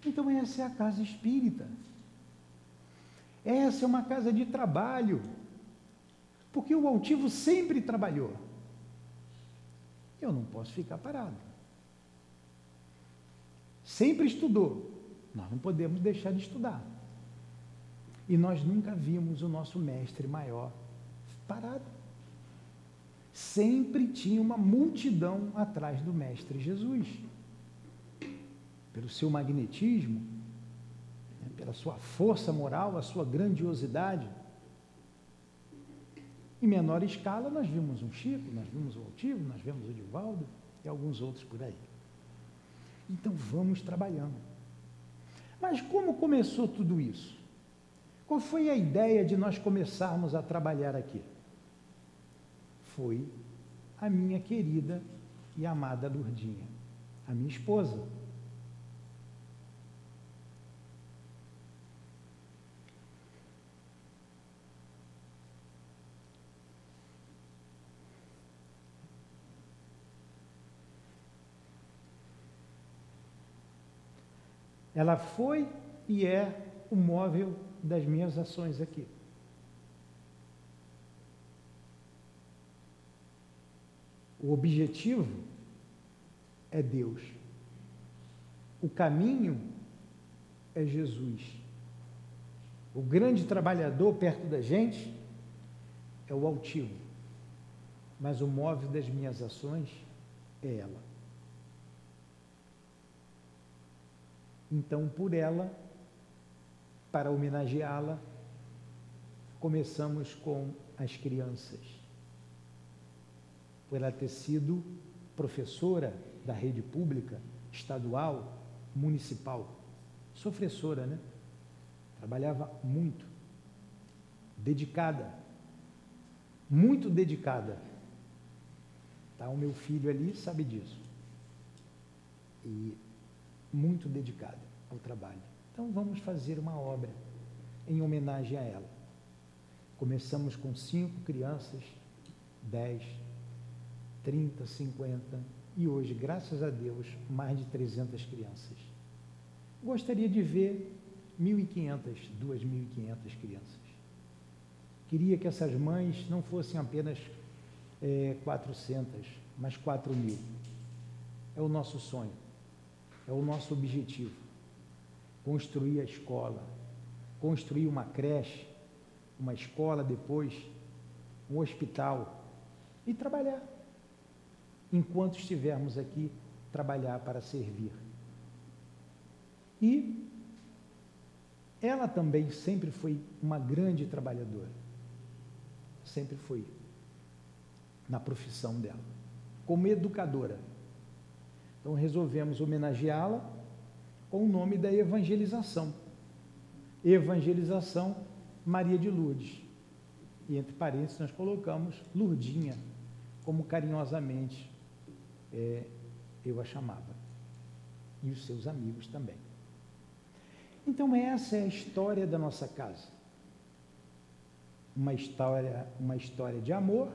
Então, essa é a casa espírita. Essa é uma casa de trabalho. Porque o altivo sempre trabalhou. Eu não posso ficar parado. Sempre estudou. Nós não podemos deixar de estudar. E nós nunca vimos o nosso mestre maior parado. Sempre tinha uma multidão atrás do mestre Jesus pelo seu magnetismo, né, pela sua força moral, a sua grandiosidade. Em menor escala, nós vimos um Chico, nós vimos o Altivo, nós vimos o Divaldo e alguns outros por aí. Então vamos trabalhando. Mas como começou tudo isso? Qual foi a ideia de nós começarmos a trabalhar aqui? Foi a minha querida e amada Lourdinha, a minha esposa. Ela foi e é o móvel das minhas ações aqui. O objetivo é Deus. O caminho é Jesus. O grande trabalhador perto da gente é o altivo. Mas o móvel das minhas ações é ela. Então, por ela, para homenageá-la, começamos com as crianças. Por ela ter sido professora da rede pública, estadual, municipal, sofressora, né? Trabalhava muito, dedicada, muito dedicada. Tá, o meu filho ali sabe disso. E muito dedicada ao trabalho. Então vamos fazer uma obra em homenagem a ela. Começamos com cinco crianças, dez, trinta, cinquenta, E hoje, graças a Deus, mais de 300 crianças. Gostaria de ver 1.500, 2.500 crianças. Queria que essas mães não fossem apenas é, 400, mas 4 mil. É o nosso sonho, é o nosso objetivo. Construir a escola, construir uma creche, uma escola depois, um hospital e trabalhar. Enquanto estivermos aqui, trabalhar para servir. E ela também sempre foi uma grande trabalhadora. Sempre foi na profissão dela, como educadora. Então resolvemos homenageá-la com o nome da evangelização. Evangelização Maria de Lourdes. E entre parênteses nós colocamos Lurdinha, como carinhosamente é, eu a chamava. E os seus amigos também. Então essa é a história da nossa casa. Uma história, uma história de amor,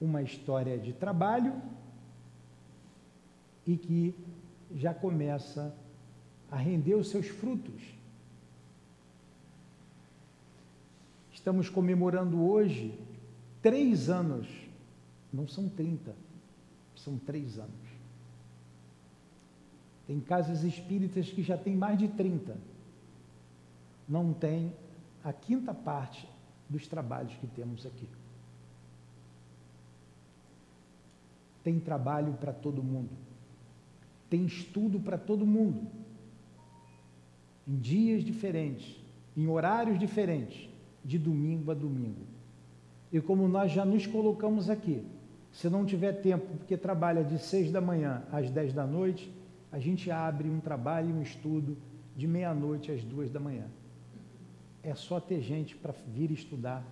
uma história de trabalho e que já começa a render os seus frutos. Estamos comemorando hoje três anos, não são 30, são três anos. Tem casas espíritas que já têm mais de 30. Não tem a quinta parte dos trabalhos que temos aqui. Tem trabalho para todo mundo. Tem estudo para todo mundo. Em dias diferentes, em horários diferentes, de domingo a domingo. E como nós já nos colocamos aqui, se não tiver tempo, porque trabalha de seis da manhã às dez da noite, a gente abre um trabalho e um estudo de meia-noite às duas da manhã. É só ter gente para vir estudar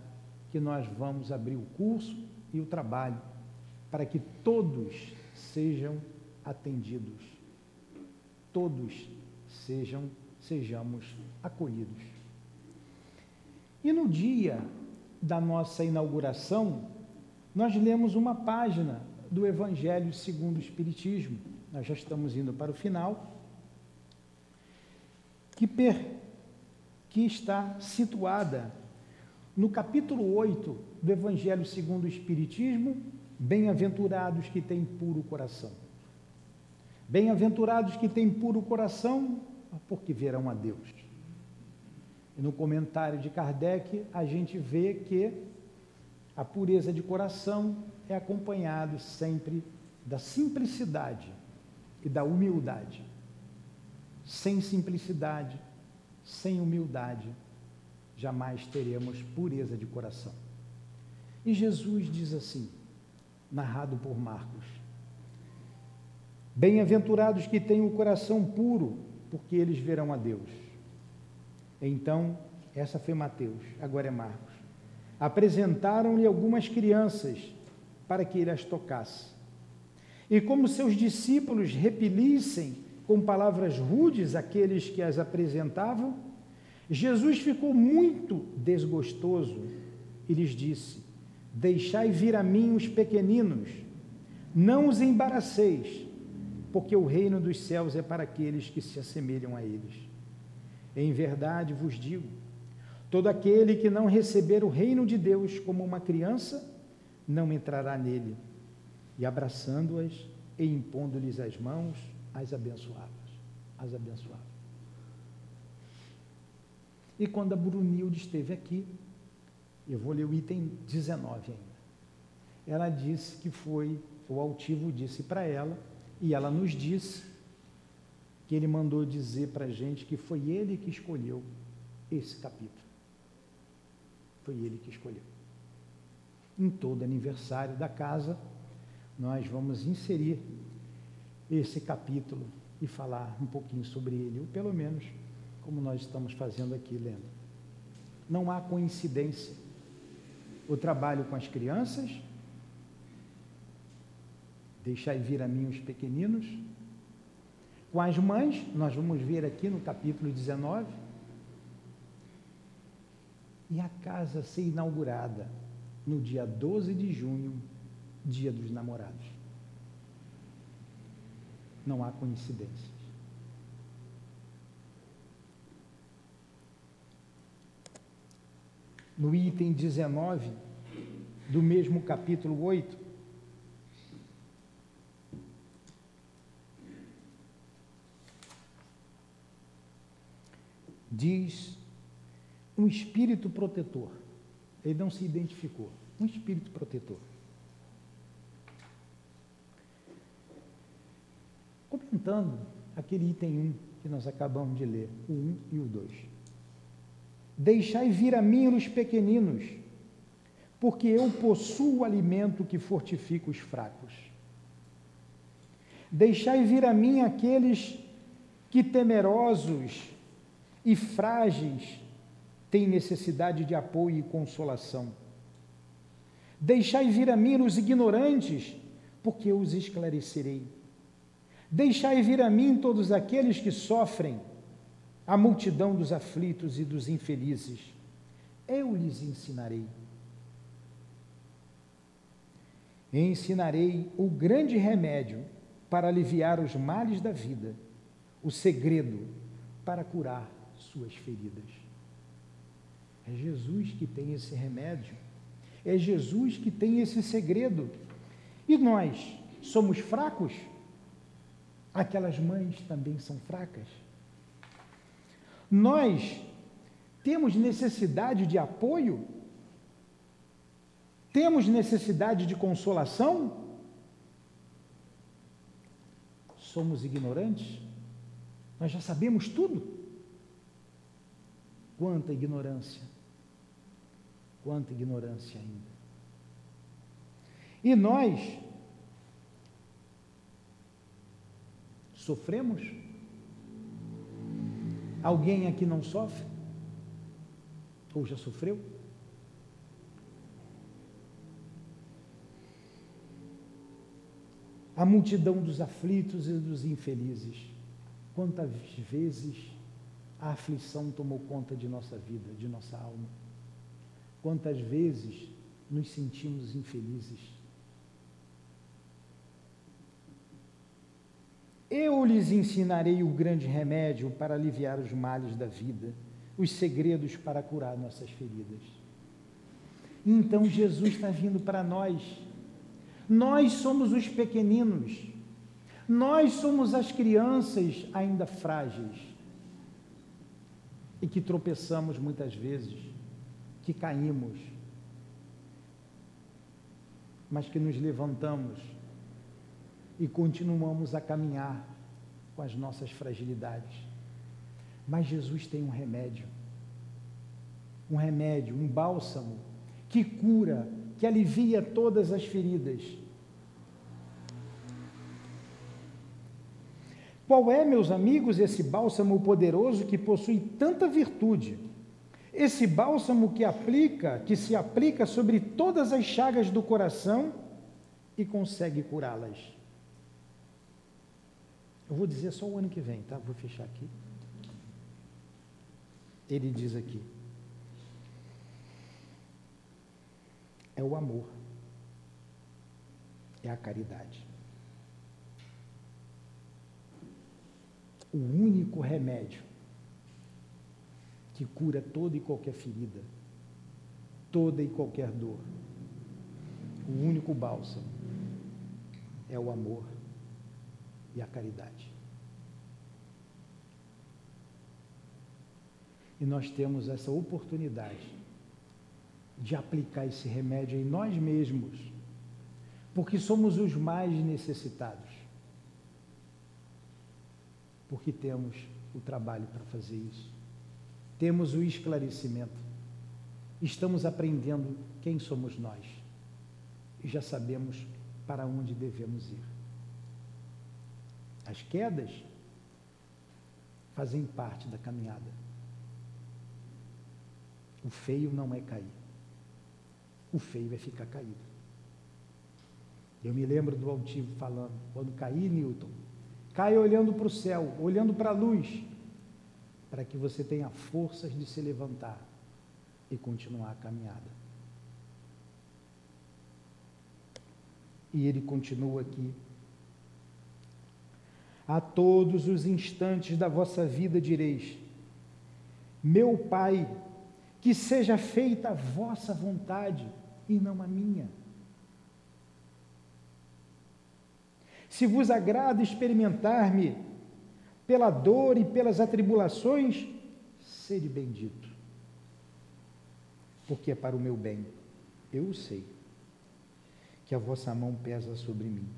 que nós vamos abrir o curso e o trabalho para que todos sejam atendidos, todos sejam sejamos acolhidos. E no dia da nossa inauguração, nós lemos uma página do Evangelho segundo o Espiritismo nós já estamos indo para o final, que, per, que está situada no capítulo 8 do Evangelho segundo o Espiritismo, bem-aventurados que têm puro coração. Bem-aventurados que têm puro coração, porque verão a Deus. E no comentário de Kardec, a gente vê que a pureza de coração é acompanhado sempre da simplicidade e da humildade. Sem simplicidade, sem humildade, jamais teremos pureza de coração. E Jesus diz assim, narrado por Marcos: Bem-aventurados que têm o coração puro, porque eles verão a Deus. Então, essa foi Mateus, agora é Marcos. Apresentaram-lhe algumas crianças para que ele as tocasse. E como seus discípulos repelissem com palavras rudes aqueles que as apresentavam, Jesus ficou muito desgostoso e lhes disse: Deixai vir a mim os pequeninos, não os embaraceis, porque o reino dos céus é para aqueles que se assemelham a eles. Em verdade vos digo: todo aquele que não receber o reino de Deus como uma criança, não entrará nele e abraçando-as e impondo-lhes as mãos, as abençoava. As abençoava. E quando a Brunilde esteve aqui, eu vou ler o item 19 ainda. Ela disse que foi, o altivo disse para ela, e ela nos disse que ele mandou dizer para a gente que foi ele que escolheu esse capítulo. Foi ele que escolheu. Em todo aniversário da casa, nós vamos inserir esse capítulo e falar um pouquinho sobre ele, ou pelo menos como nós estamos fazendo aqui lendo. Não há coincidência. O trabalho com as crianças, deixai vir a mim os pequeninos, com as mães, nós vamos ver aqui no capítulo 19, e a casa ser inaugurada no dia 12 de junho dia dos namorados. não há coincidências. No item 19 do mesmo capítulo 8, diz um espírito protetor. Ele não se identificou. Um espírito protetor. Comentando aquele item 1 que nós acabamos de ler, o 1 e o 2. Deixai vir a mim os pequeninos, porque eu possuo o alimento que fortifica os fracos. Deixai vir a mim aqueles que temerosos e frágeis têm necessidade de apoio e consolação. Deixai vir a mim os ignorantes, porque eu os esclarecerei. Deixai vir a mim todos aqueles que sofrem, a multidão dos aflitos e dos infelizes. Eu lhes ensinarei. Ensinarei o grande remédio para aliviar os males da vida, o segredo para curar suas feridas. É Jesus que tem esse remédio, é Jesus que tem esse segredo. E nós somos fracos? Aquelas mães também são fracas. Nós temos necessidade de apoio? Temos necessidade de consolação? Somos ignorantes? Nós já sabemos tudo? Quanta ignorância! Quanta ignorância ainda. E nós sofremos? Alguém aqui não sofre? Ou já sofreu? A multidão dos aflitos e dos infelizes. Quantas vezes a aflição tomou conta de nossa vida, de nossa alma. Quantas vezes nos sentimos infelizes. Eu lhes ensinarei o grande remédio para aliviar os males da vida, os segredos para curar nossas feridas. Então Jesus está vindo para nós. Nós somos os pequeninos. Nós somos as crianças ainda frágeis e que tropeçamos muitas vezes, que caímos, mas que nos levantamos e continuamos a caminhar com as nossas fragilidades. Mas Jesus tem um remédio, um remédio, um bálsamo que cura, que alivia todas as feridas Qual é, meus amigos, esse bálsamo poderoso que possui tanta virtude? Esse bálsamo que aplica, que se aplica sobre todas as chagas do coração e consegue curá-las. Eu vou dizer só o ano que vem, tá? Vou fechar aqui. Ele diz aqui: é o amor, é a caridade. O único remédio que cura toda e qualquer ferida, toda e qualquer dor. O único bálsamo é o amor e a caridade. E nós temos essa oportunidade de aplicar esse remédio em nós mesmos, porque somos os mais necessitados porque temos o trabalho para fazer isso. Temos o esclarecimento. Estamos aprendendo quem somos nós e já sabemos para onde devemos ir. As quedas fazem parte da caminhada. O feio não é cair. O feio é ficar caído. Eu me lembro do altivo falando, quando caí, Newton, Caia olhando para o céu, olhando para a luz, para que você tenha forças de se levantar e continuar a caminhada. E ele continua aqui. A todos os instantes da vossa vida direis: Meu Pai, que seja feita a vossa vontade e não a minha. Se vos agrada experimentar-me pela dor e pelas atribulações, sede bendito, porque é para o meu bem. Eu sei que a vossa mão pesa sobre mim.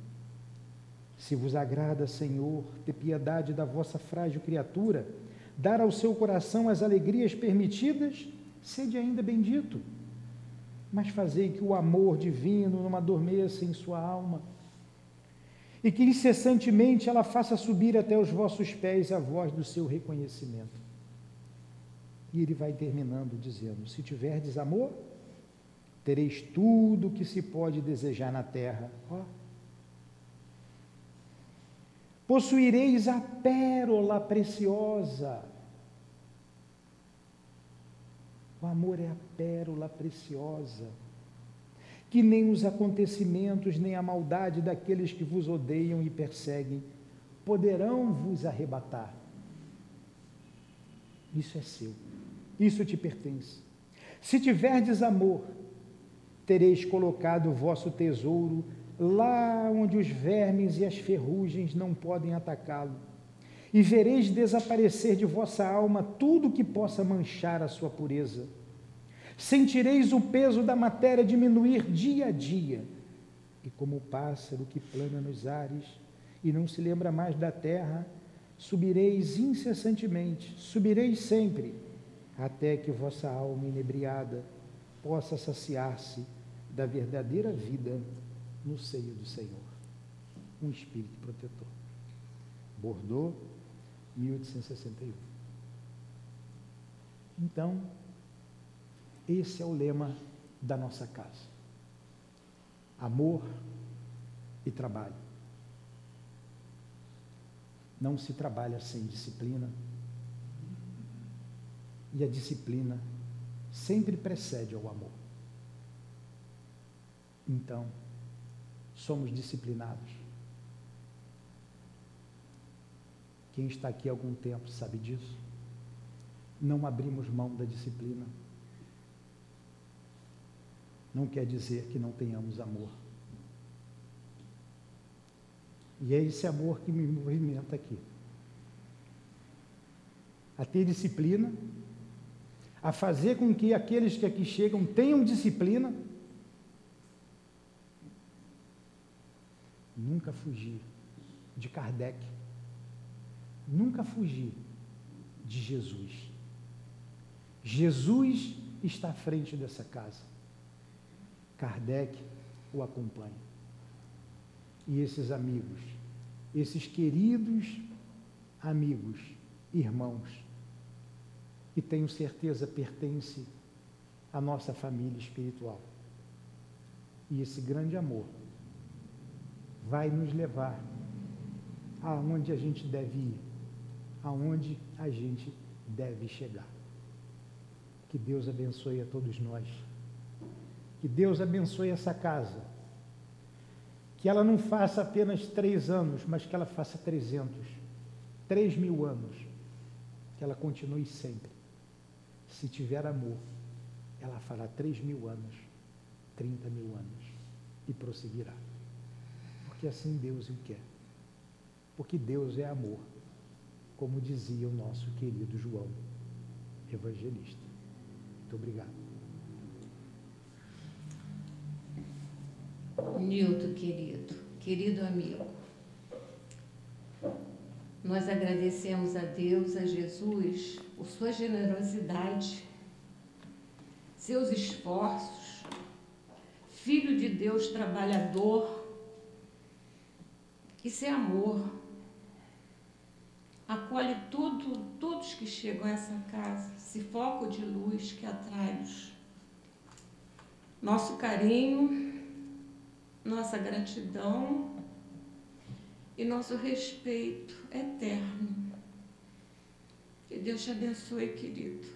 Se vos agrada, Senhor, ter piedade da vossa frágil criatura, dar ao seu coração as alegrias permitidas, sede ainda bendito. Mas fazei que o amor divino não adormeça em sua alma, e que incessantemente ela faça subir até os vossos pés a voz do seu reconhecimento. E ele vai terminando dizendo: Se tiverdes amor, tereis tudo o que se pode desejar na terra. Possuireis a pérola preciosa. O amor é a pérola preciosa que nem os acontecimentos, nem a maldade daqueles que vos odeiam e perseguem poderão vos arrebatar. Isso é seu, isso te pertence. Se tiverdes amor, tereis colocado o vosso tesouro lá onde os vermes e as ferrugens não podem atacá-lo, e vereis desaparecer de vossa alma tudo que possa manchar a sua pureza Sentireis o peso da matéria diminuir dia a dia. E como o pássaro que plana nos ares e não se lembra mais da terra, subireis incessantemente, subireis sempre, até que vossa alma inebriada possa saciar-se da verdadeira vida no seio do Senhor. Um espírito protetor. Bordeaux, 1861. Então, esse é o lema da nossa casa. Amor e trabalho. Não se trabalha sem disciplina. E a disciplina sempre precede ao amor. Então, somos disciplinados. Quem está aqui há algum tempo sabe disso. Não abrimos mão da disciplina não quer dizer que não tenhamos amor. E é esse amor que me movimenta aqui. A ter disciplina, a fazer com que aqueles que aqui chegam tenham disciplina. Nunca fugir de Kardec. Nunca fugir de Jesus. Jesus está à frente dessa casa. Kardec o acompanha. E esses amigos, esses queridos amigos, irmãos, que tenho certeza pertence à nossa família espiritual. E esse grande amor vai nos levar aonde a gente deve ir, aonde a gente deve chegar. Que Deus abençoe a todos nós. Que Deus abençoe essa casa. Que ela não faça apenas três anos, mas que ela faça trezentos, três mil anos. Que ela continue sempre. Se tiver amor, ela fará três mil anos, trinta mil anos e prosseguirá. Porque assim Deus o quer. Porque Deus é amor, como dizia o nosso querido João, evangelista. Muito obrigado. Nilton, querido, querido amigo, nós agradecemos a Deus, a Jesus, por sua generosidade, seus esforços, filho de Deus trabalhador, esse amor acolhe tudo, todos que chegam a essa casa, esse foco de luz que atrai-nos. Nosso carinho, nossa gratidão e nosso respeito eterno. Que Deus te abençoe, querido.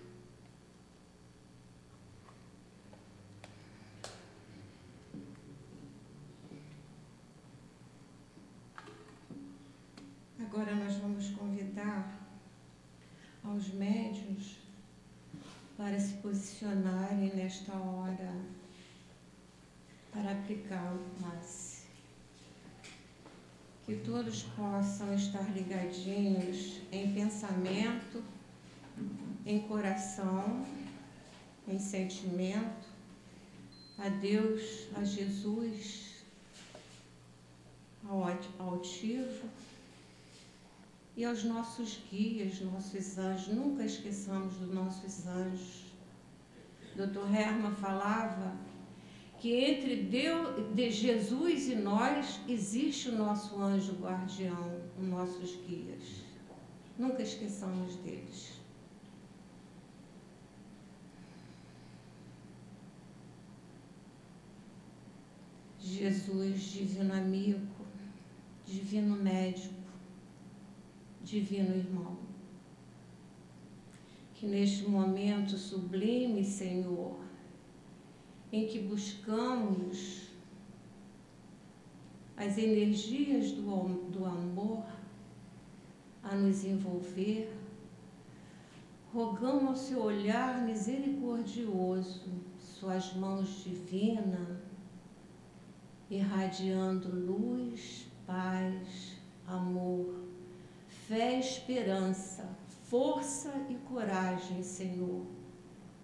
Agora nós vamos convidar aos médios para se posicionarem nesta hora para aplicar o passe. Que todos possam estar ligadinhos em pensamento, em coração, em sentimento, a Deus, a Jesus, ao altivo e aos nossos guias, nossos anjos. Nunca esqueçamos dos nossos anjos. Dr. Herman falava que entre Deus, de Jesus e nós existe o nosso anjo guardião, os nossos guias. Nunca esqueçamos deles. Jesus, divino amigo, divino médico, divino irmão. Que neste momento sublime, Senhor, em que buscamos as energias do, do amor a nos envolver, rogamos ao seu olhar misericordioso, suas mãos divinas, irradiando luz, paz, amor, fé, esperança, força e coragem, Senhor,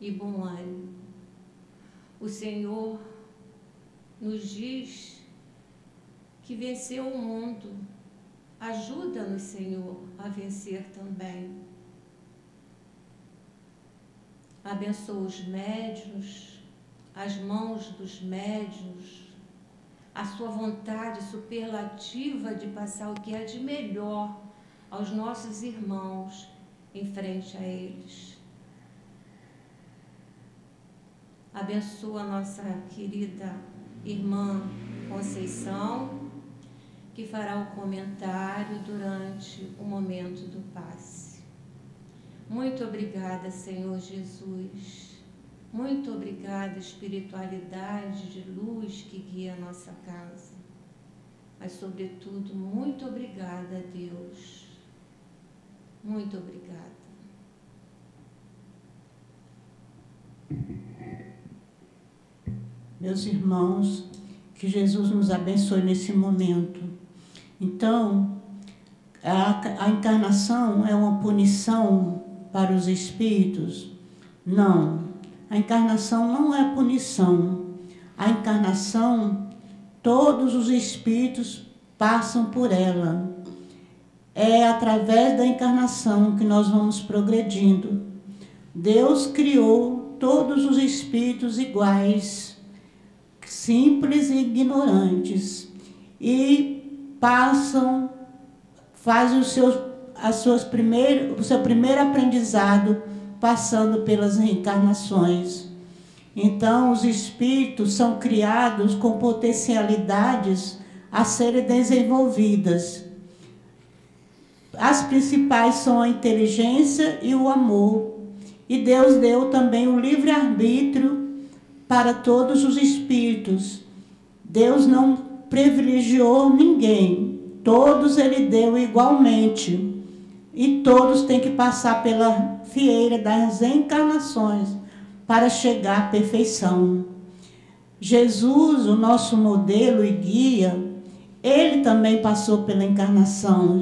e bom ânimo. O Senhor nos diz que venceu o mundo. Ajuda-nos, Senhor, a vencer também. Abençoa os médios, as mãos dos médios, a sua vontade superlativa de passar o que é de melhor aos nossos irmãos em frente a eles. Abençoa nossa querida irmã Conceição, que fará o comentário durante o momento do passe. Muito obrigada, Senhor Jesus. Muito obrigada, espiritualidade de luz que guia a nossa casa. Mas, sobretudo, muito obrigada, Deus muito obrigada. Meus irmãos, que Jesus nos abençoe nesse momento. Então, a, a encarnação é uma punição para os espíritos? Não. A encarnação não é punição. A encarnação, todos os espíritos passam por ela é através da encarnação que nós vamos progredindo. Deus criou todos os espíritos iguais, simples e ignorantes, e passam, fazem os seus, as suas o seu primeiro aprendizado passando pelas reencarnações. Então, os espíritos são criados com potencialidades a serem desenvolvidas as principais são a inteligência e o amor. E Deus deu também o livre-arbítrio para todos os espíritos. Deus não privilegiou ninguém. Todos ele deu igualmente. E todos têm que passar pela fieira das encarnações para chegar à perfeição. Jesus, o nosso modelo e guia, ele também passou pela encarnação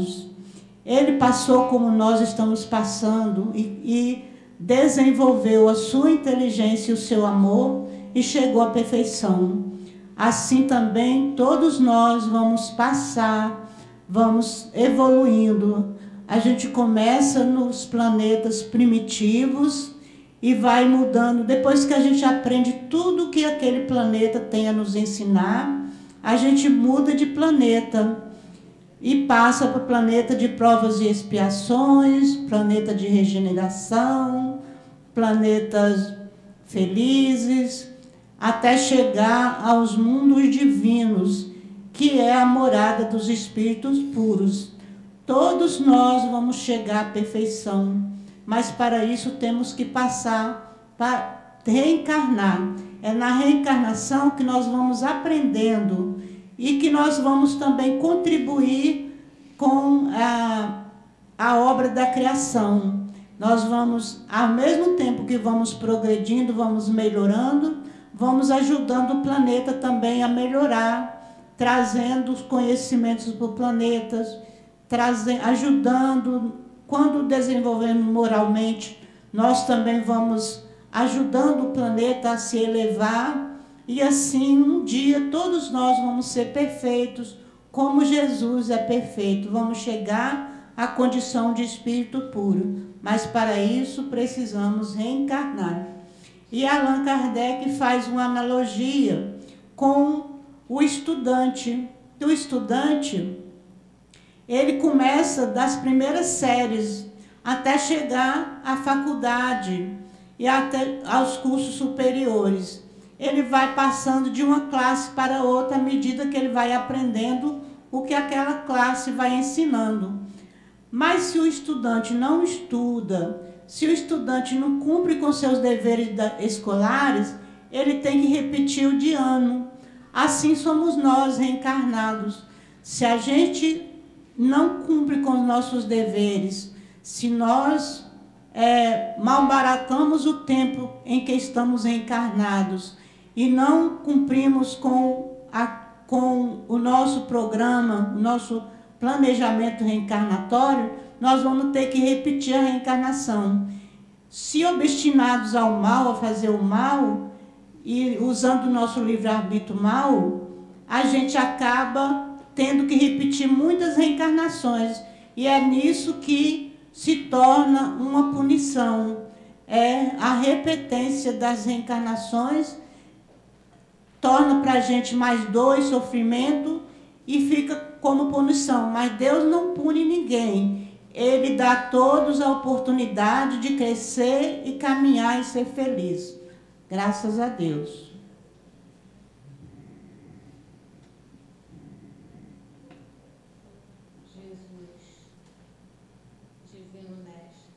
ele passou como nós estamos passando e, e desenvolveu a sua inteligência e o seu amor e chegou à perfeição. Assim também todos nós vamos passar, vamos evoluindo. A gente começa nos planetas primitivos e vai mudando. Depois que a gente aprende tudo que aquele planeta tem a nos ensinar, a gente muda de planeta e passa para o planeta de provas e expiações, planeta de regeneração, planetas felizes, até chegar aos mundos divinos, que é a morada dos espíritos puros. Todos nós vamos chegar à perfeição, mas para isso temos que passar para reencarnar. É na reencarnação que nós vamos aprendendo e que nós vamos também contribuir com a, a obra da criação. nós vamos, ao mesmo tempo que vamos progredindo, vamos melhorando, vamos ajudando o planeta também a melhorar, trazendo os conhecimentos para o planeta, ajudando, quando desenvolvendo moralmente, nós também vamos ajudando o planeta a se elevar e assim um dia todos nós vamos ser perfeitos, como Jesus é perfeito. Vamos chegar à condição de espírito puro. Mas para isso precisamos reencarnar. E Allan Kardec faz uma analogia com o estudante. O estudante, ele começa das primeiras séries até chegar à faculdade e até aos cursos superiores. Ele vai passando de uma classe para outra à medida que ele vai aprendendo o que aquela classe vai ensinando. Mas se o estudante não estuda, se o estudante não cumpre com seus deveres escolares, ele tem que repetir o de ano. Assim somos nós reencarnados. Se a gente não cumpre com os nossos deveres, se nós é, malbaratamos o tempo em que estamos encarnados e não cumprimos com, a, com o nosso programa, o nosso planejamento reencarnatório, nós vamos ter que repetir a reencarnação. Se obstinados ao mal, a fazer o mal, e usando o nosso livre-arbítrio mal, a gente acaba tendo que repetir muitas reencarnações. E é nisso que se torna uma punição. É a repetência das reencarnações torna para a gente mais dor e sofrimento e fica como punição, mas Deus não pune ninguém. Ele dá a todos a oportunidade de crescer e caminhar e ser feliz. Graças a Deus. Jesus, Divino Mestre,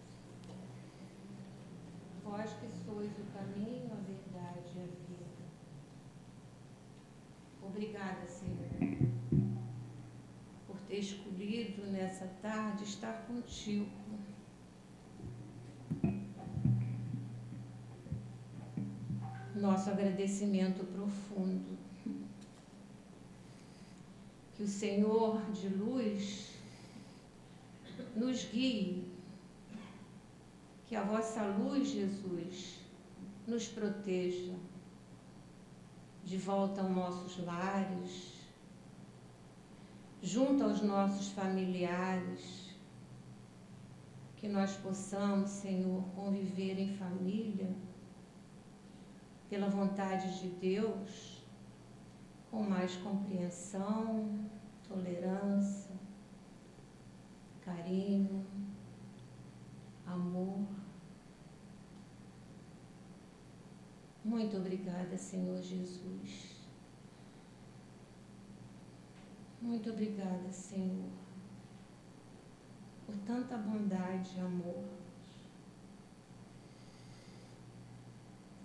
vós que sois o caminho, a verdade e a vida. Obrigada, Senhor nessa tarde estar contigo. Nosso agradecimento profundo. Que o Senhor de luz nos guie, que a vossa luz, Jesus, nos proteja de volta aos nossos lares, junto aos nossos familiares, que nós possamos, Senhor, conviver em família, pela vontade de Deus, com mais compreensão, tolerância, carinho, amor. Muito obrigada, Senhor Jesus. Muito obrigada, Senhor, por tanta bondade e amor,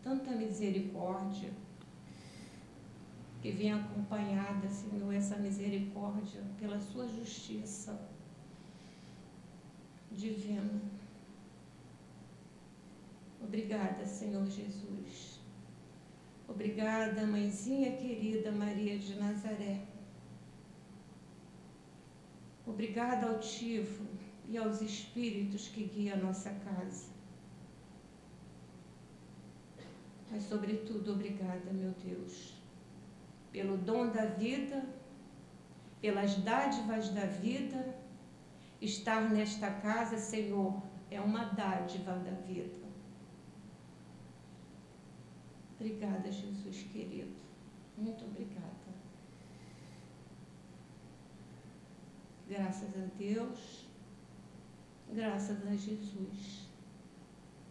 tanta misericórdia que vem acompanhada, Senhor, essa misericórdia pela Sua justiça divina. Obrigada, Senhor Jesus. Obrigada, mãezinha querida Maria de Nazaré Obrigada ao Tivo e aos espíritos que guiam a nossa casa. Mas, sobretudo, obrigada, meu Deus, pelo dom da vida, pelas dádivas da vida. Estar nesta casa, Senhor, é uma dádiva da vida. Obrigada, Jesus querido. Muito obrigada. Graças a Deus, graças a Jesus.